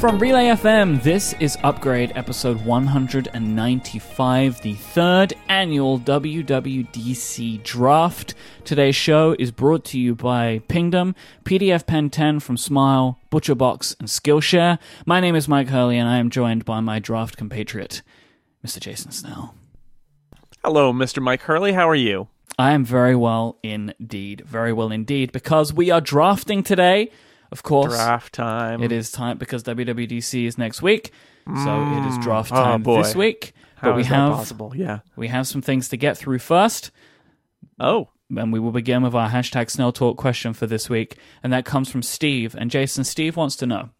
From Relay FM, this is Upgrade episode 195, the third annual WWDC draft. Today's show is brought to you by Pingdom, PDFpen 10 from Smile, ButcherBox, and Skillshare. My name is Myke Hurley, and I am joined by my draft compatriot, Mr. Jason Snell. Hello, Mr. Myke Hurley. How are you? I am very well indeed. Very well indeed, because we are drafting today. Of course, Draft time. It is time because WWDC is next week, so it is draft Oh, time boy. this week. How but we have possible? Yeah. we have some things to get through first, Oh, and we will begin with our hashtag Snell Talk question for this week, and that comes from Steve. And Jason, Steve wants to know: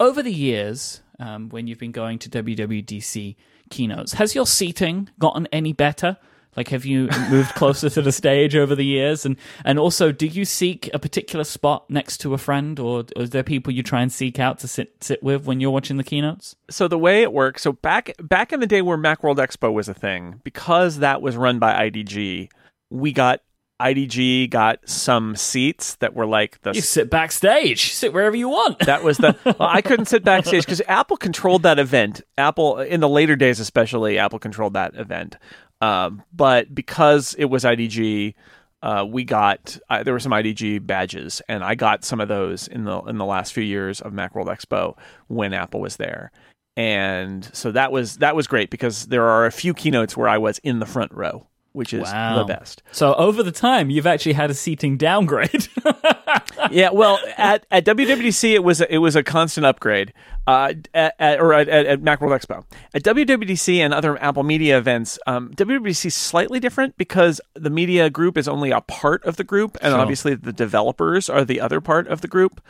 over the years, um, when you've been going to WWDC keynotes, has your seating gotten any better? Like, have you moved closer to the stage over the years? And and also, do you seek a particular spot next to a friend, or, or is there people you try and seek out to sit sit with when you're watching the keynotes? so the way it works. So back back in the day where Macworld Expo was a thing, because that was run by IDG, we got IDG got some seats that were like the You sit backstage, sit wherever you want. That was the. Well, I couldn't sit backstage because Apple controlled that event. Apple, in the later days, especially, Apple controlled that event. Um, but because it was IDG, uh, we got uh, there were some IDG badges, and I got some of those in the in the last few years of Macworld Expo when Apple was there. And so that was that was great because there are a few keynotes where I was in the front row, which is Wow. the best. So over the time, you've actually had a seating downgrade. yeah, well, at, at WWDC it was a, it was a constant upgrade, uh, at, at, or at, at, Macworld Expo. At WWDC and other Apple Media events, um, WWDC is slightly different because the media group is only a part of the group, and Sure. obviously the developers are the other part of the group.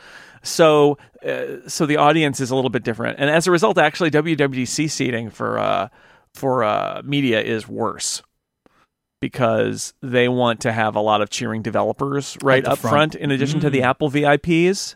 So, uh, so the audience is a little bit different, and as a result, actually, WWDC seating for uh, for uh, media is worse because they want to have a lot of cheering developers right up front. front, in addition to the Apple VIPs.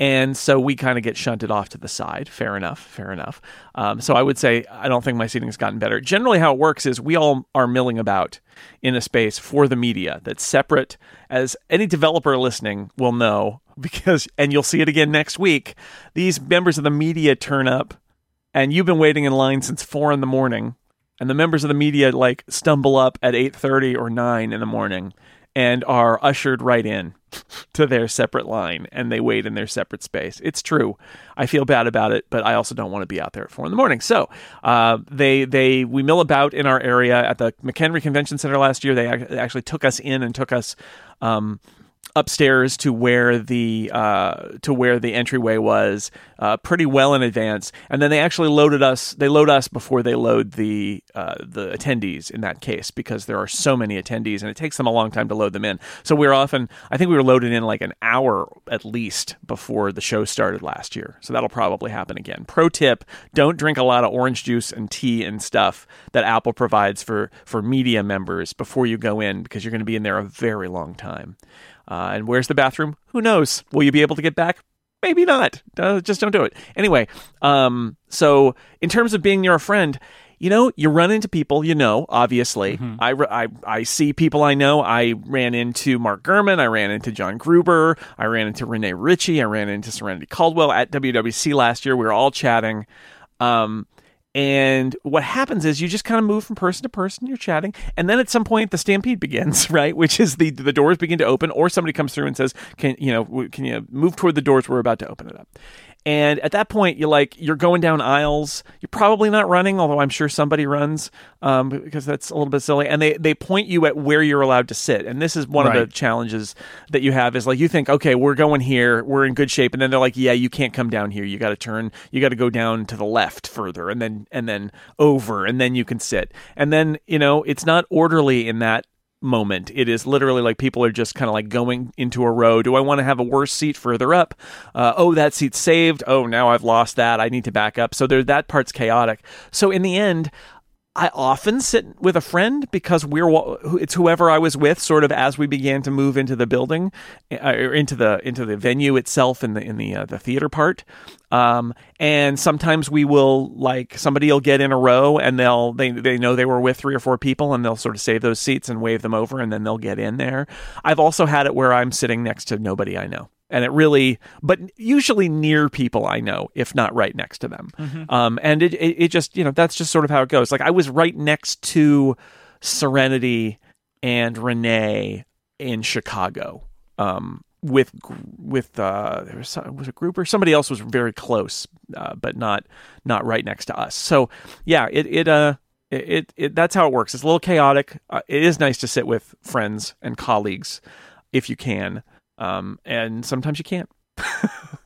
And so we kind of get shunted off to the side. Fair enough. Fair enough. Um, so I would say I don't think my seating's gotten better. Generally, how it works is we all are milling about in a space for the media that's separate, as any developer listening will know, because, and you'll see it again next week. These members of the media turn up, and you've been waiting in line since four in the morning and the members of the media like stumble up at 8:30 or 9 in the morning and are ushered right in to their separate line and they wait in their separate space. It's true. I feel bad about it, but I also don't want to be out there at 4 in the morning. So, uh, they they we mill about in our area at the McEnery Convention Center last year. They actually took us in and took us um, upstairs to where the uh, to where the entryway was uh, pretty well in advance, and then they actually loaded us. They load us before they load the uh, the attendees in that case because there are so many attendees, and it takes them a long time to load them in. So we're often, I think we were loaded in like an hour at least before the show started last year. So that'll probably happen again. Pro tip: Don't drink a lot of orange juice and tea and stuff that Apple provides for for media members before you go in because you're going to be in there a very long time. Uh, and where's the bathroom? Who knows? Will you be able to get back? Maybe not. Uh, just don't do it. Anyway, um, so in terms of being near a friend, you know, you run into people you know, obviously. I, I, I see people I know. I ran into Mark Gurman. I ran into John Gruber. I ran into Rene Ritchie. I ran into Serenity Caldwell at WWC last year. We were all chatting. Um, and what happens is you just kind of move from person to person. You're chatting, and then at some point the stampede begins, right? Which is the the doors begin to open, or somebody comes through and says, "Can you know? Can you move toward the doors? We're about to open it up." And at that point, you're like, you're going down aisles. You're probably not running, although I'm sure somebody runs um, because that's a little bit silly. And they, they point you at where you're allowed to sit. And this is one of the challenges that you have is like, you think, okay, we're going here. We're in good shape. And then they're like, yeah, you can't come down here. You got to turn, you got to go down to the left further and then, and then over, and then you can sit. And then, you know, it's not orderly in that moment. It is literally like people are just kind of like going into a row. Do I want to have a worse seat further up? Uh, oh, that seat's saved. Oh, now I've lost that. I need to back up. So there, that part's chaotic. So in the end, I often sit with a friend because we're it's whoever I was with, sort of as we began to move into the building, uh, or into the into the venue itself in the in the uh, the theater part. Um, and sometimes we will like somebody will get in a row and they'll they they know they were with three or four people and they'll sort of save those seats and wave them over and then they'll get in there. I've also had it where I'm sitting next to nobody I know. and it really, but usually near people I know, if not right next to them. Um, and it, it, it just, you know, that's just sort of how it goes. Like I was right next to Serenity and Rene in Chicago. Um, with with uh, there was, some, was a group or somebody else was very close, uh, but not not right next to us. So yeah, it it uh it, it, it that's how it works. It's a little chaotic. Uh, it is nice to sit with friends and colleagues if you can, um, and sometimes you can't.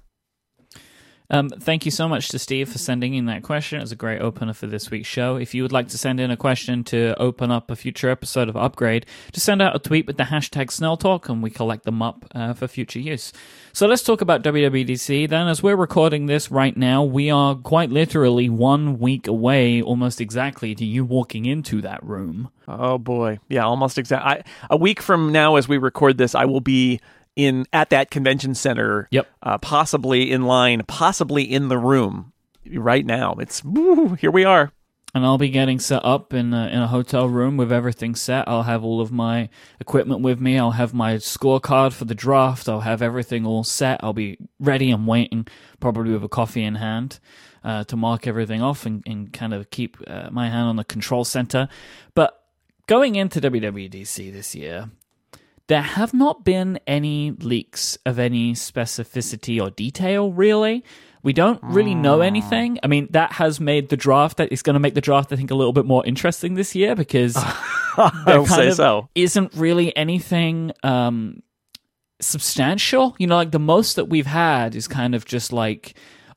Um, thank you so much to Steve for sending in that question. It was a great opener for this week's show. If you would like to send in a question to open up a future episode of Upgrade, just send out a tweet with the hashtag SnellTalk and we collect them up uh, for future use. So let's talk about WWDC then. As we're recording this right now, we are quite literally one week away, almost exactly, to you walking into that room. Oh boy, yeah, almost exact. A week from now, as we record this, I will be in at that convention center. Yep. Uh, possibly in line, possibly in the room. Right now, it's woo, here we are. and I'll be getting set up in a, in a hotel room with everything set. I'll have all of my equipment with me. I'll have my scorecard for the draft. I'll have everything all set. I'll be ready and waiting, probably with a coffee in hand, uh, to mark everything off and, and kind of keep uh, my hand on the control center. But going into WWDC this year, there have not been any leaks of any specificity or detail, really. We don't really know anything. I mean, that has made the draft, that is going to make the draft, I think, a little bit more interesting this year because there kind of so. isn't really anything um, substantial. You know, like the most that we've had is kind of just like,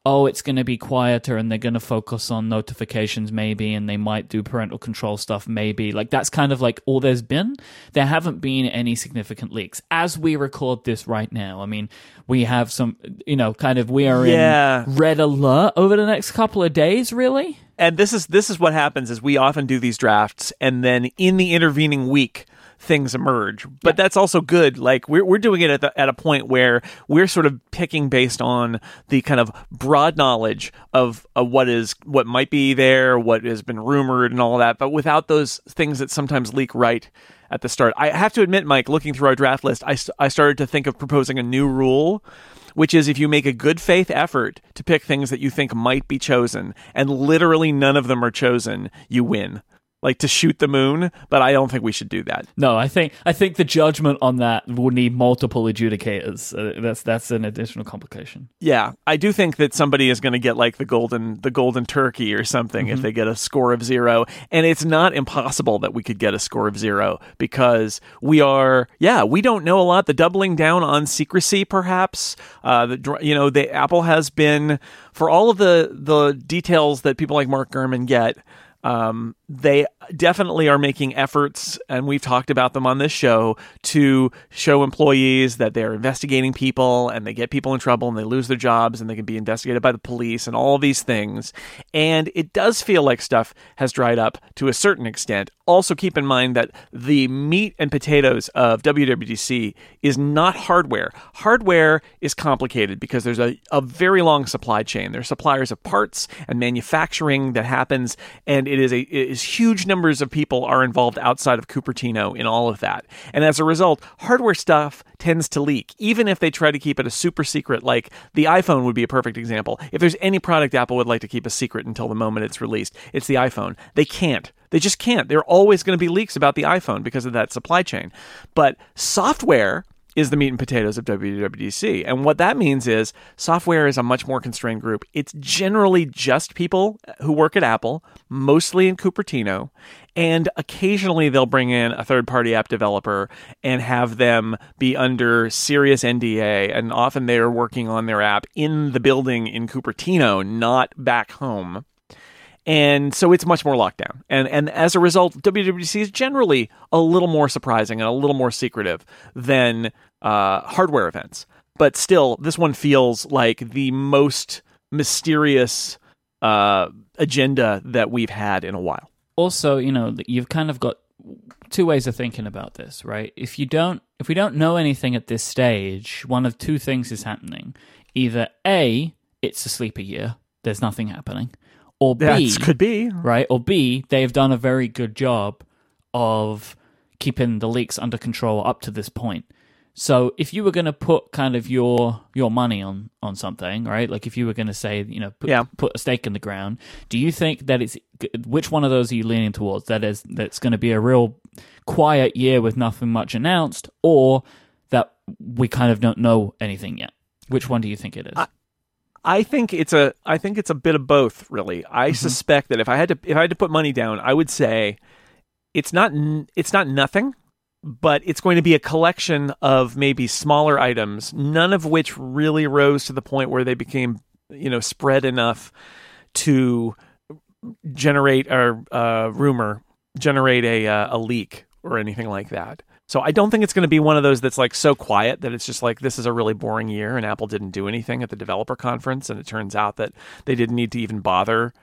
oh, it's going to be quieter and they're going to focus on notifications maybe and they might do parental control stuff maybe. Like that's kind of like all there's been. There haven't been any significant leaks as we record this right now. I mean, we have some, you know, kind of we are Yeah. in red alert over the next couple of days, really. and this is this is what happens is we often do these drafts and then in the intervening week things emerge. But that's also good. Like we're, we're doing it at, the, at a point where we're sort of picking based on the kind of broad knowledge of, of what is what might be there what has been rumored and all that. But without those things that sometimes leak right at the start i have to admit Myke looking through our draft list i, st- I started to think of proposing a new rule which is if you make a good faith effort to pick things that you think might be chosen, and literally none of them are chosen, you win. Like to shoot the moon, but I don't think we should do that. No, I think I think the judgment on that will need multiple adjudicators. Uh, that's that's an additional complication. Yeah, I do think that somebody is going to get like the golden the golden turkey or something if they get a score of 0 and it's not impossible that we could get a score of 0 because we are yeah, we don't know a lot the doubling down on secrecy perhaps uh the you know the Apple has been for all of the the details that people like Mark Gurman get um, they definitely are making efforts, and we've talked about them on this show, to show employees that they're investigating people and they get people in trouble and they lose their jobs and they can be investigated by the police and all these things. And it does feel like stuff has dried up to a certain extent. Also, keep in mind that the meat and potatoes of WWDC is not hardware. Hardware is complicated because there's a, a very long supply chain. There's suppliers of parts and manufacturing that happens, and it is a it is huge numbers of people are involved outside of Cupertino in all of that. And as a result, hardware stuff tends to leak, even if they try to keep it a super secret. Like the iPhone would be a perfect example. If there's any product Apple would like to keep a secret until the moment it's released, it's the iPhone. They can't. They just can't. There are always going to be leaks about the iPhone because of that supply chain. But software is the meat and potatoes of WWDC. And what that means is software is a much more constrained group. It's generally just people who work at Apple, mostly in Cupertino, and occasionally they'll bring in a third party app developer and have them be under serious NDA. And often they're working on their app in the building in Cupertino, not back home and so it's much more locked down. And and as a result, WWDC is generally a little more surprising and a little more secretive than uh, hardware events. But still, this one feels like the most mysterious uh, agenda that we've had in a while. Also, you know, you've kind of got two ways of thinking about this, right? If you don't, if we don't know anything at this stage, one of two things is happening: either a, it's a sleeper year, there's nothing happening, or b, That could be. right? Or B, they've done a very good job of keeping the leaks under control up to this point. So if you were going to put kind of your your money on on something, right? Like if you were going to say, you know, put, Yeah. put a stake in the ground, do you think that it's which one of those are you leaning towards? That is that's going to be a real quiet year with nothing much announced, or that we kind of don't know anything yet? Which one do you think it is? I think it's a I think it's a bit of both really. I mm-hmm. suspect that if I had to if I had to put money down, I would say it's not it's not nothing, but it's going to be a collection of maybe smaller items, none of which really rose to the point where they became, you know, spread enough to generate a uh, rumor, generate a uh, a leak or anything like that. So I don't think it's going to be one of those that's like so quiet that it's just like this is a really boring year and Apple didn't do anything at the developer conference and it turns out that they didn't need to even bother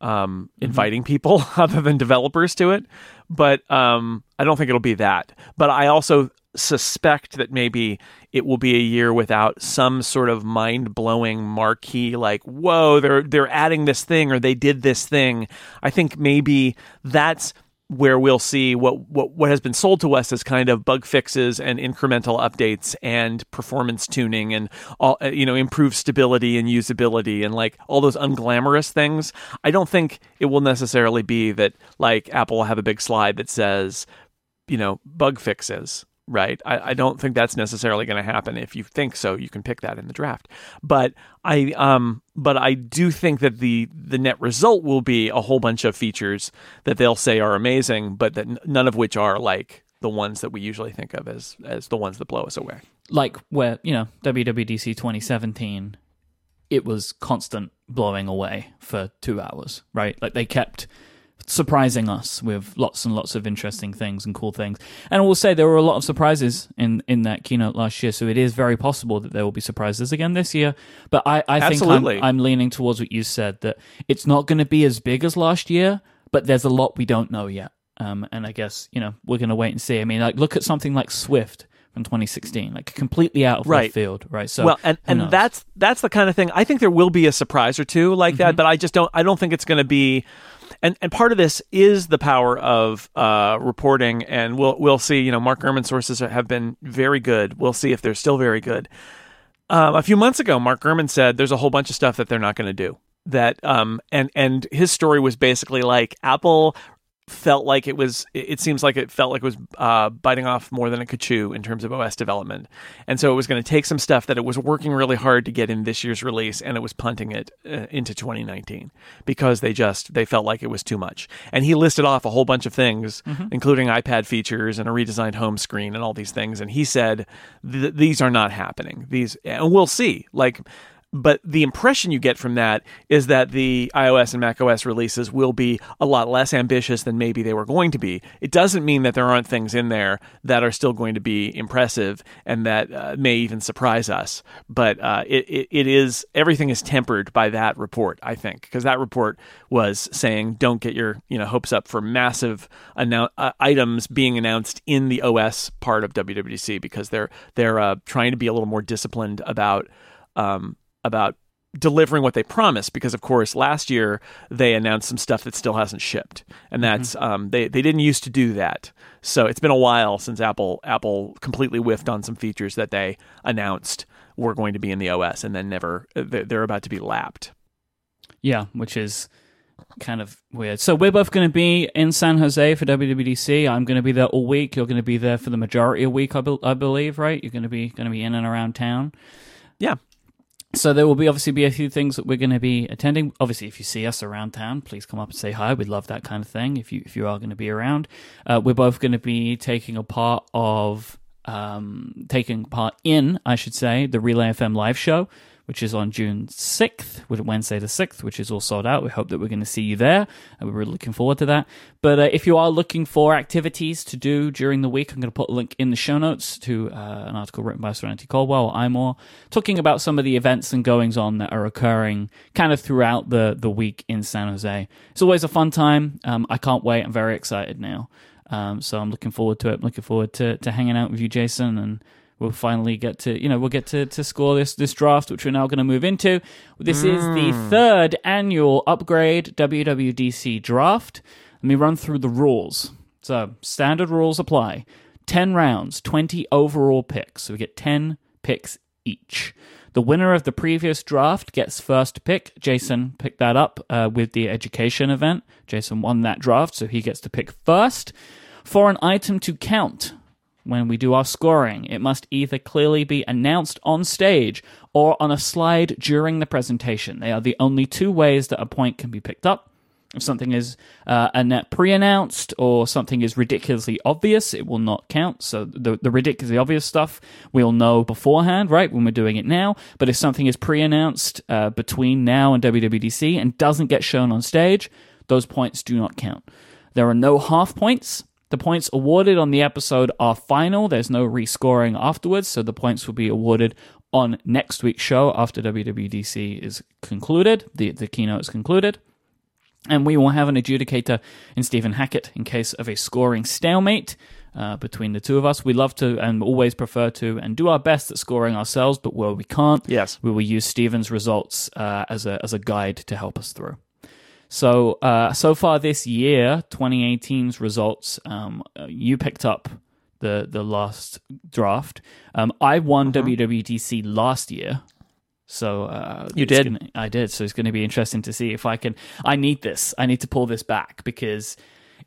um, inviting people other than developers to it. But um, I don't think it'll be that. But I also suspect that maybe it will be a year without some sort of mind-blowing marquee like whoa they're they're adding this thing or they did this thing i think maybe that's where we'll see what, what what has been sold to us as kind of bug fixes and incremental updates and performance tuning and all uh, you know improved stability and usability and like all those unglamorous things. I don't think it will necessarily be that like Apple will have a big slide that says you know bug fixes right? I, I don't think that's necessarily going to happen. If you think so you can pick that in the draft. But i um but i do think that the the net result will be a whole bunch of features that they'll say are amazing but that n- none of which are like the ones that we usually think of as as the ones that blow us away. Like where you know WWDC 2017, it was constant blowing away for two hours, right? Like they kept surprising us with lots and lots of interesting things and cool things. And I will say there were a lot of surprises in in that keynote last year, so it is very possible that there will be surprises again this year. But I, I think I'm, I'm leaning towards what you said that it's not going to be as big as last year, but there's a lot we don't know yet. Um, and I guess you know we're going to wait and see. I mean, like look at something like Swift from 2016, like completely out of Right. field, right? So well and and knows? that's that's the kind of thing i think there will be a surprise or two like Mm-hmm. that but i just don't i don't think it's going to be and and part of this is the power of uh, reporting and we'll we'll see you know mark Gurman sources have been very good. We'll see if they're still very good. Um, a few months ago mark Gurman said there's a whole bunch of stuff that they're not going to do that um and and his story was basically like apple felt like it was it seems like it felt like it was uh, biting off more than it could chew in terms of os development. And so it was going to take some stuff that it was working really hard to get in this year's release and it was punting it uh, into 2019 because they just they felt like it was too much. And he listed off a whole bunch of things including ipad features and a redesigned home screen and all these things. And he said these are not happening. These and we'll see. Like but the impression you get from that is that the iOS and macOS releases will be a lot less ambitious than maybe they were going to be. It doesn't mean that there aren't things in there that are still going to be impressive and that uh, may even surprise us. But uh, it, it, it is everything is tempered by that report, I think, because that report was saying don't get your you know hopes up for massive annou- uh, items being announced in the OS part of WWDC because they're they're uh, trying to be a little more disciplined about. Um, about delivering what they promised because of course last year they announced some stuff that still hasn't shipped and that's um, they, they didn't used to do that so it's been a while since apple apple completely whiffed on some features that they announced were going to be in the os and then never they're they're about to be lapped Yeah, which is kind of weird. So we're both going to be in San Jose for WWDC. I'm going to be there all week. You're going to be there for the majority of the week, I, be- I believe, right? You're going to be going to be in and around town. yeah So there will be obviously be a few things that we're going to be attending. Obviously, if you see us around town, please come up and say hi. We'd love that kind of thing. If you if you are going to be around, uh, we're both going to be taking a part of um, taking part in, I should say, the Relay FM live show, which is on June sixth, with Wednesday the sixth, which is all sold out. We hope that we're going to see you there, and we're really looking forward to that. But uh, if you are looking for activities to do during the week, I'm going to put a link in the show notes to uh, an article written by Serenity Caldwell or iMore, talking about some of the events and goings on that are occurring kind of throughout the the week in San Jose. It's always a fun time. Um, I can't wait. I'm very excited now. Um, so I'm looking forward to it. looking forward to, to hanging out with you, Jason, and we'll finally get to you know we'll get to, to score this this draft, which we're now going to move into. This is the third annual upgrade WWDC draft. Let me run through the rules. So standard rules apply. 10 rounds, 20 overall picks. So we get 10 picks each. The winner of the previous draft gets first pick. Jason picked that up uh, with the education event. Jason won that draft, so he gets to pick first. For an item to count, when we do our scoring, it must either clearly be announced on stage or on a slide during the presentation. They are the only two ways that a point can be picked up. If something is uh, pre-announced or something is ridiculously obvious, it will not count. So the the ridiculously obvious stuff we'll know beforehand, right, when we're doing it now. But if something is pre-announced uh, between now and WWDC and doesn't get shown on stage, those points do not count. There are no half points. The points awarded on the episode are final. There's no rescoring afterwards, so the points will be awarded on next week's show after WWDC is concluded, the, the keynote is concluded. And we will have an adjudicator in Stephen Hackett in case of a scoring stalemate uh, between the two of us. We love to and always prefer to and do our best at scoring ourselves, but where we can't, yes, we will use Stephen's results uh, as a as a guide to help us through. So uh, so far this year, 2018's results, um, uh, you picked up the the last draft. Um, I won mm-hmm. WWDC last year. So uh, you did. Gonna, I did. So it's going to be interesting to see if I can. I need this. I need to pull this back because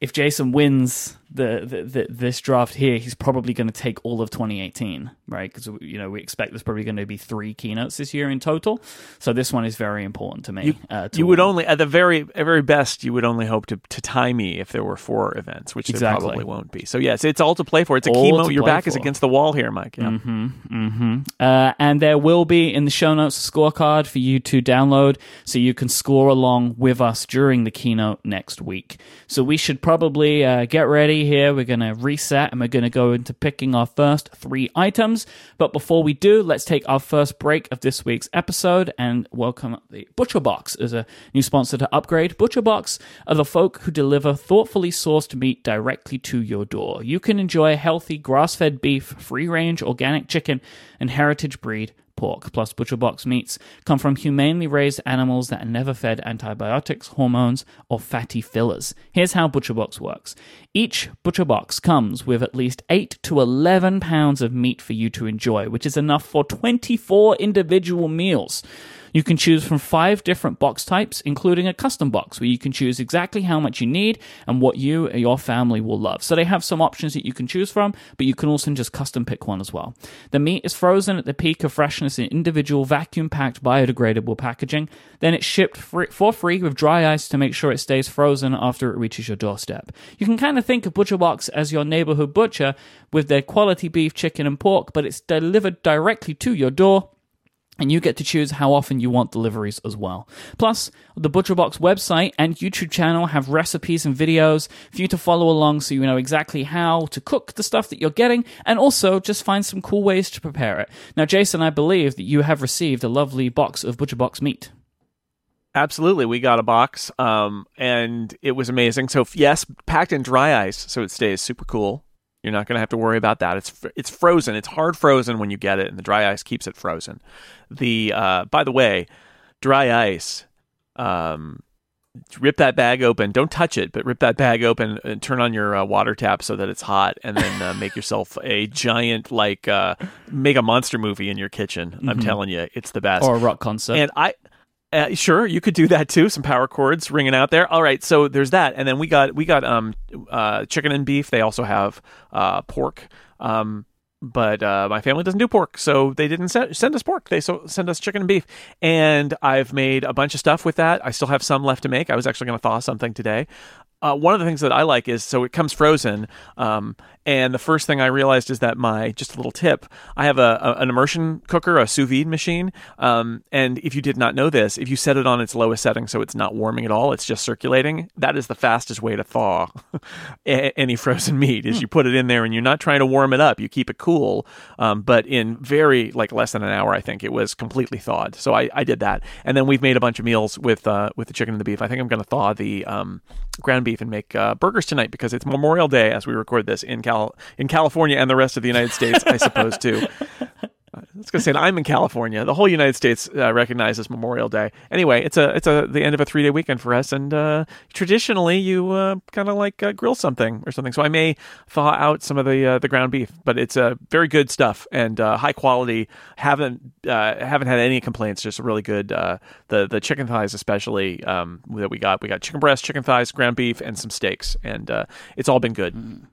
if Jason wins the, the, the this draft here, he's probably going to take all of 2018, right? Because you know we expect there's probably going to be three keynotes this year in total. So this one is very important to me. You, uh, to you would only, at the very at very best, you would only hope to, to tie me if there were four events, which exactly. there probably won't be. So yes, it's all to play for. It's a all chemo. Your back for. is against the wall here, Myke. Yeah. Mm-hmm, mm-hmm. Uh, and there will be in the show notes a scorecard for you to download, so you can score along with us during the keynote next week. So we should probably uh, get ready here. We're going to reset and we're going to go into picking our first three items. But before we do, let's take our first break of this week's episode and welcome the Butcher Box as a new sponsor to Upgrade. Butcher Box are the folk who deliver thoughtfully sourced meat directly to your door. You can enjoy healthy grass fed beef, free range organic chicken, and heritage breed pork plus butcher box meats come from humanely raised animals that are never fed antibiotics, hormones, or fatty fillers. Here's how butcher box works. Each butcher box comes with at least 8 to 11 pounds of meat for you to enjoy, which is enough for 24 individual meals. You can choose from five different box types, including a custom box where you can choose exactly how much you need and what you or your family will love. So they have some options that you can choose from, but you can also just custom pick one as well. The meat is frozen at the peak of freshness in individual vacuum packed biodegradable packaging. Then it's shipped for free with dry ice to make sure it stays frozen after it reaches your doorstep. You can kind of think of Butcher Box as your neighborhood butcher with their quality beef, chicken, and pork, but it's delivered directly to your door and you get to choose how often you want deliveries as well. Plus, the ButcherBox website and YouTube channel have recipes and videos for you to follow along so you know exactly how to cook the stuff that you're getting and also just find some cool ways to prepare it. Now, Jason, I believe that you have received a lovely box of ButcherBox meat. Absolutely, we got a box, um, and it was amazing. So yes, packed in dry ice, so it stays super cool. You're not going to have to worry about that. It's it's frozen. It's hard frozen when you get it, and the dry ice keeps it frozen. The uh, by the way, dry ice. Um, rip that bag open. Don't touch it, but rip that bag open and turn on your uh, water tap so that it's hot, and then uh, make yourself a giant like uh, make a monster movie in your kitchen. Mm-hmm. I'm telling you, it's the best. Or a rock concert. And I uh, sure, you could do that too. Some power chords ringing out there. All right, so there's that, and then we got we got um uh chicken and beef. They also have uh pork. Um, but uh, my family doesn't do pork, so they didn't send, send us pork. They so send us chicken and beef, and I've made a bunch of stuff with that. I still have some left to make. I was actually going to thaw something today. Uh, one of the things that I like is so it comes frozen, um, and the first thing I realized is that my just a little tip. I have a, a an immersion cooker, a sous vide machine. Um, and if you did not know this, if you set it on its lowest setting so it's not warming at all, it's just circulating. That is the fastest way to thaw any frozen meat. Is hmm. you put it in there and you're not trying to warm it up. You keep it cool. Um, but in very like less than an hour, I think it was completely thawed. So I, I did that, and then we've made a bunch of meals with uh, with the chicken and the beef. I think I'm going to thaw the um, ground beef and make uh, burgers tonight because it's Memorial Day as we record this in Cal in California and the rest of the United States, I suppose too. was gonna say I'm in California. The whole United States uh, recognizes Memorial Day. Anyway, it's a it's a the end of a three day weekend for us, and uh, traditionally you uh, kind of like uh, grill something or something. So I may thaw out some of the uh, the ground beef, but it's uh, very good stuff and high quality. haven't haven't had any complaints. Just really good. The the chicken thighs especially um, that we got. We got chicken breast, chicken thighs, ground beef, and some steaks, and it's all been good.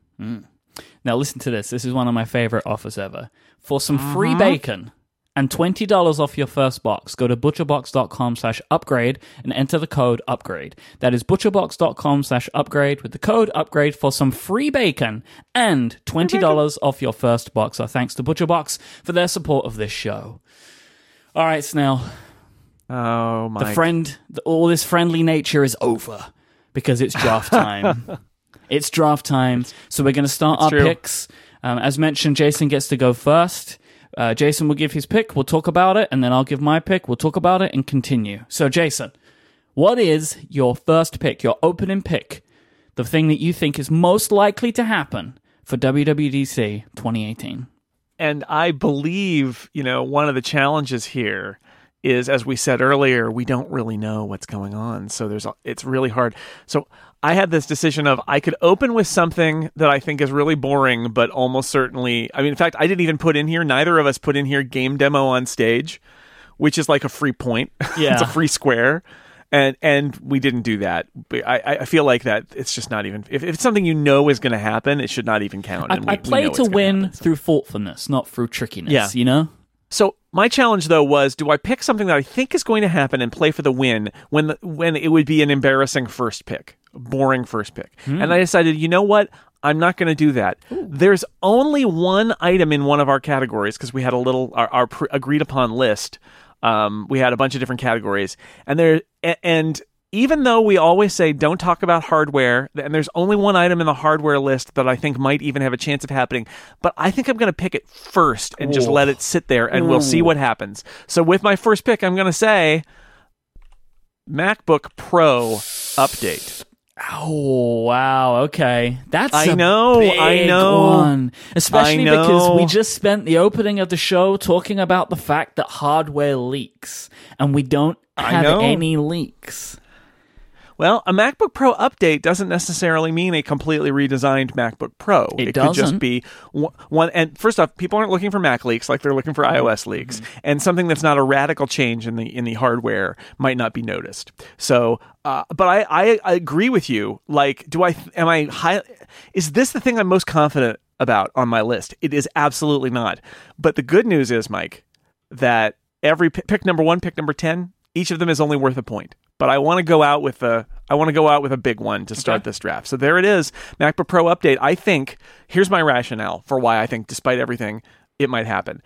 Now listen to this. This is one of my favorite offers ever. For some free mm-hmm. bacon and twenty dollars off your first box, go to butcherbox.com slash upgrade and enter the code upgrade. That is butcherbox.com slash upgrade with the code upgrade for some free bacon and twenty dollars off your first box. Our thanks to ButcherBox for their support of this show. All right, Snell. Oh my! The friend, the, all this friendly nature is over because it's draft time. it's draft time, so we're going to start our true. picks. Um, as mentioned, Jason gets to go first. Uh, Jason will give his pick. We'll talk about it, and then I'll give my pick. We'll talk about it and continue. So, Jason, what is your first pick? Your opening pick? The thing that you think is most likely to happen for WWDC 2018. and I believe you know one of the challenges here is, as we said earlier, we don't really know what's going on. So there's a- it's really hard. So I had this decision of I could open with something that I think is really boring, but almost certainly. I mean, in fact, I didn't even put in here. Neither of us put in here game demo on stage, which is like a free point. Yeah, it's a free square. And and we didn't do that. I, I feel like that it's just not even if, if it's something you know is going to happen, it should not even count. I, And we- I play to win happen, so. through thoughtfulness, not through trickiness. Yeah. You know? So my challenge though was do I pick something that I think is going to happen and play for the win when the, when it would be an embarrassing first pick, boring first pick. And I decided, you know what? I'm not going to do that. There's only one item in one of our categories because we had a little our, our pre- agreed upon list. Um, we had a bunch of different categories, and there and even though we always say don't talk about hardware, and there's only one item in the hardware list that I think might even have a chance of happening, but I think I'm going to pick it first and just let it sit there, and we'll see what happens. So with my first pick, I'm going to say MacBook Pro update. Oh wow! Okay, that's I a know, I know. one. Especially I know. because we just spent the opening of the show talking about the fact that hardware leaks, and we don't have any leaks. Well, a MacBook Pro update doesn't necessarily mean a completely redesigned MacBook Pro. It could just doesn't. be one, one. And first off, people aren't looking for Mac leaks like they're looking for iOS leaks, and something that's not a radical change in the in the hardware might not be noticed. So, uh, but I, I I agree with you. Like, do I am I high? Is this the thing I'm most confident about on my list? It is absolutely not. But the good news is, Myke, that every pick, pick number one, pick number ten, each of them is only worth a point. But I want to go out with a I want to go out with a big one to start Okay. this draft. So there it is, MacBook Pro update. I think here's my rationale for why I think, despite everything, it might happen.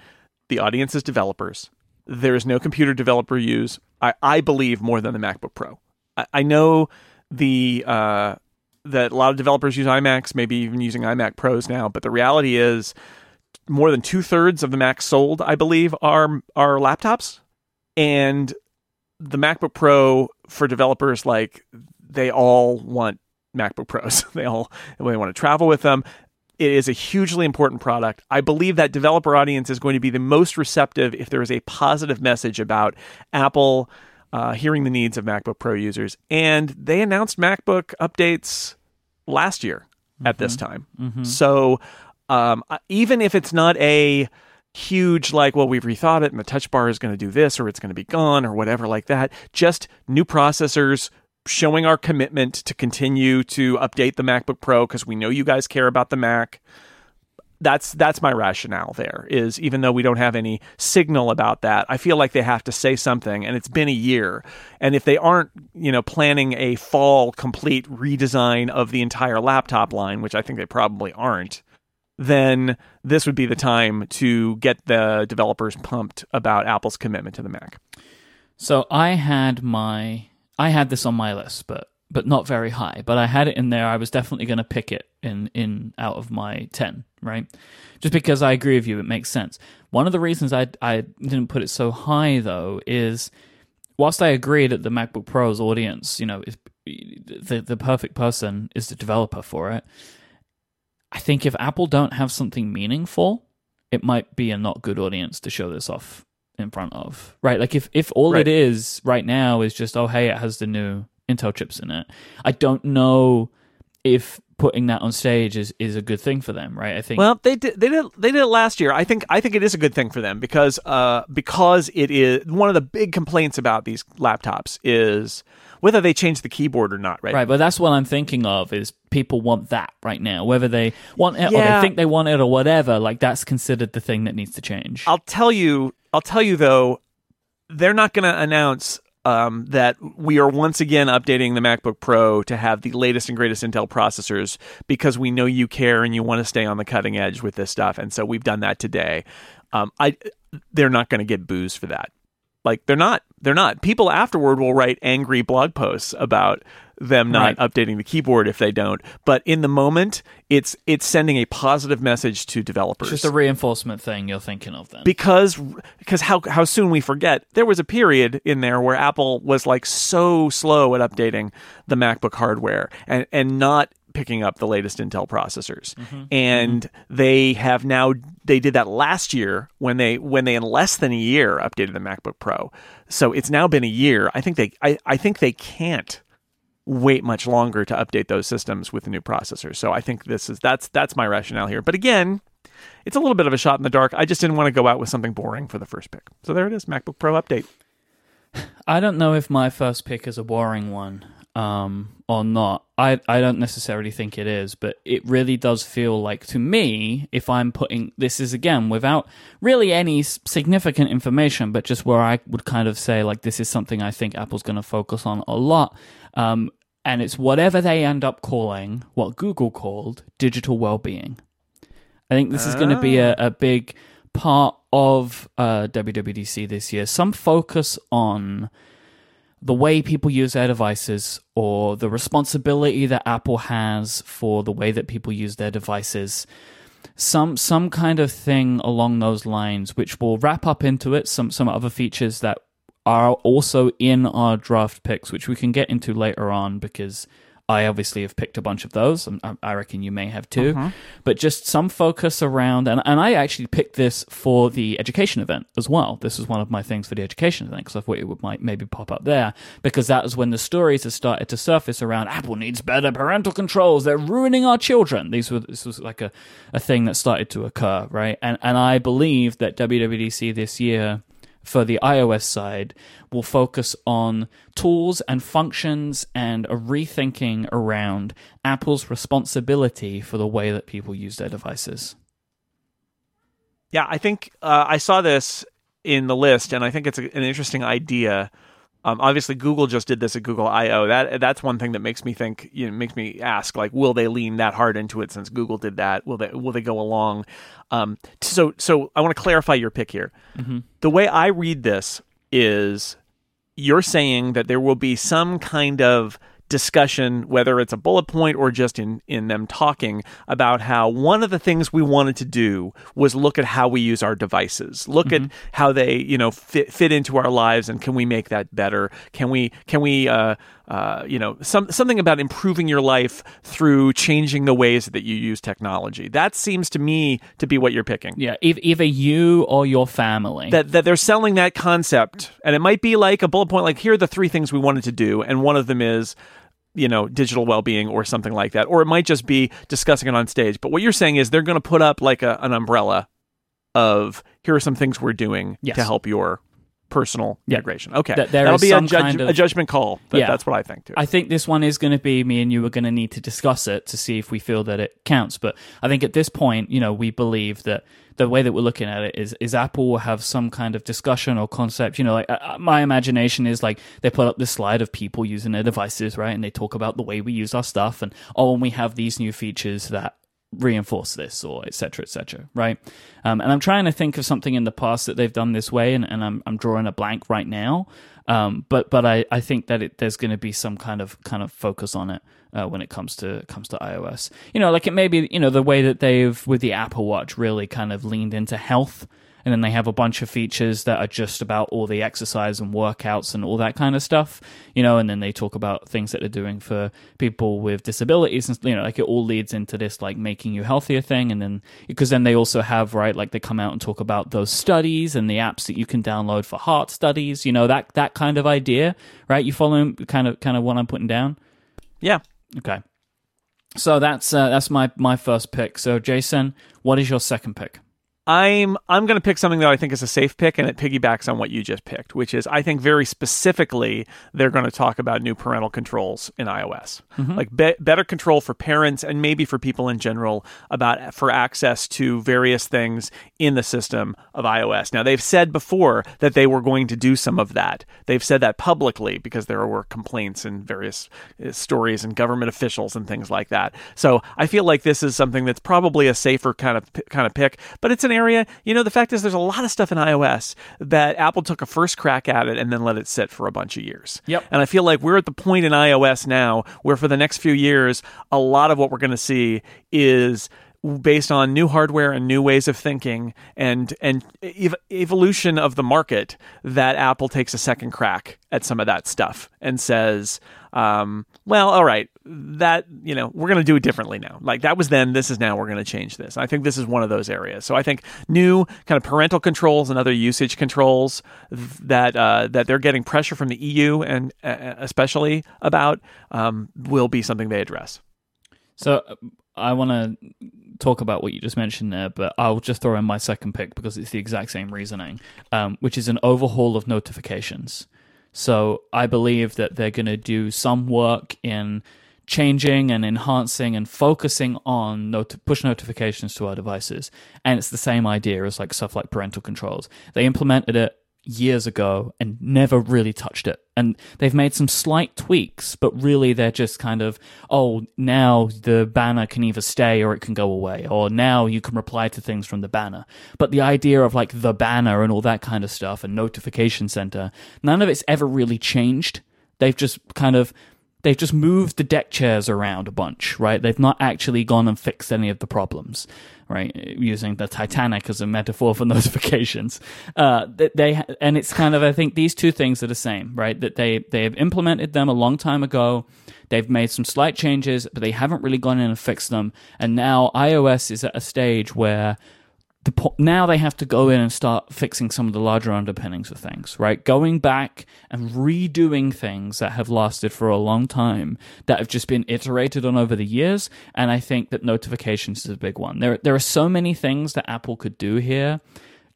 The audience is developers. There is no computer developer use. I, I believe more than the MacBook Pro. I, I know the uh, that a lot of developers use iMacs, maybe even using iMac Pros now. But the reality is, more than two thirds of the Macs sold, I believe, are are laptops, and the MacBook Pro for developers like they all want MacBook Pros. they all they want to travel with them. It is a hugely important product. I believe that developer audience is going to be the most receptive if there is a positive message about Apple uh, hearing the needs of MacBook Pro users. And they announced MacBook updates last year at this time. So um, even if it's not a huge like well we've rethought it and the touch bar is going to do this or it's going to be gone or whatever like that. Just new processors showing our commitment to continue to update the MacBook Pro because we know you guys care about the Mac. That's that's my rationale there is even though we don't have any signal about that i feel like they have to say something and it's been a year. And if they aren't you know planning a fall complete redesign of the entire laptop line which i think they probably aren't then this would be the time to get the developers pumped about apple's commitment to the mac So I had my I had this on my list, but but not very high. But I had it in there. I was definitely going to pick it in in out of my ten, right? Just because I agree with you, it makes sense. One of the reasons I I didn't put it so high though is whilst I agree that the MacBook Pro's audience, you know, is the the perfect person is the developer for it. I think if Apple don't have something meaningful it might be a not good audience to show this off in front of, right? Like if if all Right. it is right now is just oh hey it has the new Intel chips in it, I don't know if putting that on stage is is a good thing for them, right? I think Well, they did they did they did it last year. I think I think it is a good thing for them because uh because it is one of the big complaints about these laptops is whether they change the keyboard or not, right? Right, but that's what I'm thinking of is people want that right now. Whether they want it or they think they want it or whatever, like that's considered the thing that needs to change. I'll tell you I'll tell you though they're not going to announce um, that we are once again updating the MacBook Pro to have the latest and greatest Intel processors because we know you care and you want to stay on the cutting edge with this stuff, and so we've done that today. Um, I they're not going to get booze for that. Like they're not. They're not. People afterward will write angry blog posts about them not Right. updating the keyboard if they don't. But in the moment, it's it's sending a positive message to developers It's just a reinforcement thing you're thinking of then. because because how how soon we forget there was a period in there where Apple was like so slow at updating the MacBook hardware and and not picking up the latest Intel processors. Mm-hmm. And they have now they did that last year when they when they in less than a year updated the MacBook Pro. So it's now been a year. I think they I, I think they can't wait much longer to update those systems with the new processors. So I think this is that's that's my rationale here. But again it's a little bit of a shot in the dark. I just didn't want to go out with something boring for the first pick. So there it is, MacBook Pro update. I don't know if my first pick is a boring one um, or not. I, I don't necessarily think it is, but it really does feel like to me, if I'm putting this is again without really any significant information, but just where I would kind of say like this is something I think Apple's going to focus on a lot. Um, and it's whatever they end up calling what Google called digital well-being. I think this is going to be a, a big part of uh, WWDC this year. Some focus on the way people use their devices or the responsibility that Apple has for the way that people use their devices. Some some kind of thing along those lines, which will wrap up into it some some other features that are also in our draft picks, which we can get into later on because I obviously have picked a bunch of those. and I I reckon you may have too. Uh-huh. But just some focus around, and, and I actually picked this for the education event as well. This is one of my things for the education event because I thought it would might maybe pop up there because that was when the stories have started to surface around Apple needs better parental controls. They're ruining our children. These were this was like a, a thing that started to occur, right? And and I believe that WWDC this year for the iOS side will focus on tools and functions and a rethinking around Apple's responsibility for the way that people use their devices. Yeah, I think uh, I saw this in the list, and I think it's a, an interesting idea. Um, obviously, Google just did this at Google I/O. That that's one thing that makes me think, you know, makes me ask, like, will they lean that hard into it since Google did that? Will they will they go along? Um, so so I want to clarify your pick here. The way I read this is you're saying that there will be some kind of discussion, whether it's a bullet point or just in, in them talking about how one of the things we wanted to do was look at how we use our devices, look at how they, you know, fit, fit into our lives, and can we make that better? Can we, can we, uh, uh, you know, some something about improving your life through changing the ways that you use technology. That seems to me to be what you're picking Yeah, eith- either you or your family. that that they're selling that concept and it might be like a bullet point like here are the three things we wanted to do and one of them is you know digital well-being or something like that or it might just be discussing it on stage but what you're saying is they're going to put up like a, an umbrella of here are some things we're doing Yes. to help your personal Yeah. integration okay That is be a, judge, kind of- a judgment call Yeah. that's what i think too I think this one is going to be me and you are going to need to discuss it to see if we feel that it counts. But I think at this point, you know, we believe that the way that we're looking at it is is Apple will have some kind of discussion or concept. You know, like uh, my imagination is like they put up this slide of people using their devices, right, and they talk about the way we use our stuff, and oh, and we have these new features that reinforce this or etc cetera, et cetera, right? Um, and I'm trying to think of something in the past that they've done this way, and, and I'm, I'm drawing a blank right now. Um, but but I, I think that it, there's going to be some kind of kind of focus on it uh, when it comes to comes to iOS. You know, like it may be you know the way that they've with the Apple Watch really kind of leaned into health and then they have a bunch of features that are just about all the exercise and workouts and all that kind of stuff, you know, and then they talk about things that they're doing for people with disabilities and you know, like it all leads into this like making you healthier thing and then because then they also have right like they come out and talk about those studies and the apps that you can download for heart studies, you know, that that kind of idea, right? You follow kind of kind of what I'm putting down? Yeah. Okay. So that's uh, that's my my first pick. So Jason, what is your second pick? I'm I'm going to pick something that I think is a safe pick, and it piggybacks on what you just picked, which is I think very specifically they're going to talk about new parental controls in iOS, mm-hmm. like be- better control for parents and maybe for people in general about for access to various things in the system of iOS. Now they've said before that they were going to do some of that. They've said that publicly because there were complaints and various uh, stories and government officials and things like that. So I feel like this is something that's probably a safer kind of kind of pick, but it's an area. You know, the fact is, there's a lot of stuff in iOS that Apple took a first crack at it and then let it sit for a bunch of years. Yep. And I feel like we're at the point in iOS now where for the next few years, a lot of what we're going to see is based on new hardware and new ways of thinking and and ev- evolution of the market that Apple takes a second crack at some of that stuff and says um, well all right that you know we're going to do it differently now. Like that was then this is now we're going to change this. I think this is one of those areas. So i think new kind of parental controls and other usage controls that uh, that they're getting pressure from the eu and uh, especially about um, will be something they address. So I want to talk about what you just mentioned there, but I'll just throw in my second pick because it's the exact same reasoning, um, which is an overhaul of notifications. So I believe that they're going to do some work in changing and enhancing and focusing on not- push notifications to our devices. And it's the same idea as like stuff like parental controls. They implemented it years ago and never really touched it. And they've made some slight tweaks, but really they're just kind of, oh, now the banner can either stay or it can go away, or now you can reply to things from the banner. But the idea of like the banner and all that kind of stuff and notification center, none of it's ever really changed. They've just kind of they've just moved the deck chairs around a bunch, right? They've not actually gone and fixed any of the problems, right? Using the Titanic as a metaphor for notifications. Uh, they, and it's kind of, I think these two things are the same, right? That they, they have implemented them a long time ago. They've made some slight changes, but they haven't really gone in and fixed them. And now iOS is at a stage where the po- now they have to go in and start fixing some of the larger underpinnings of things, right? Going back and redoing things that have lasted for a long time that have just been iterated on over the years. And I think that notifications is a big one. There, there are so many things that Apple could do here.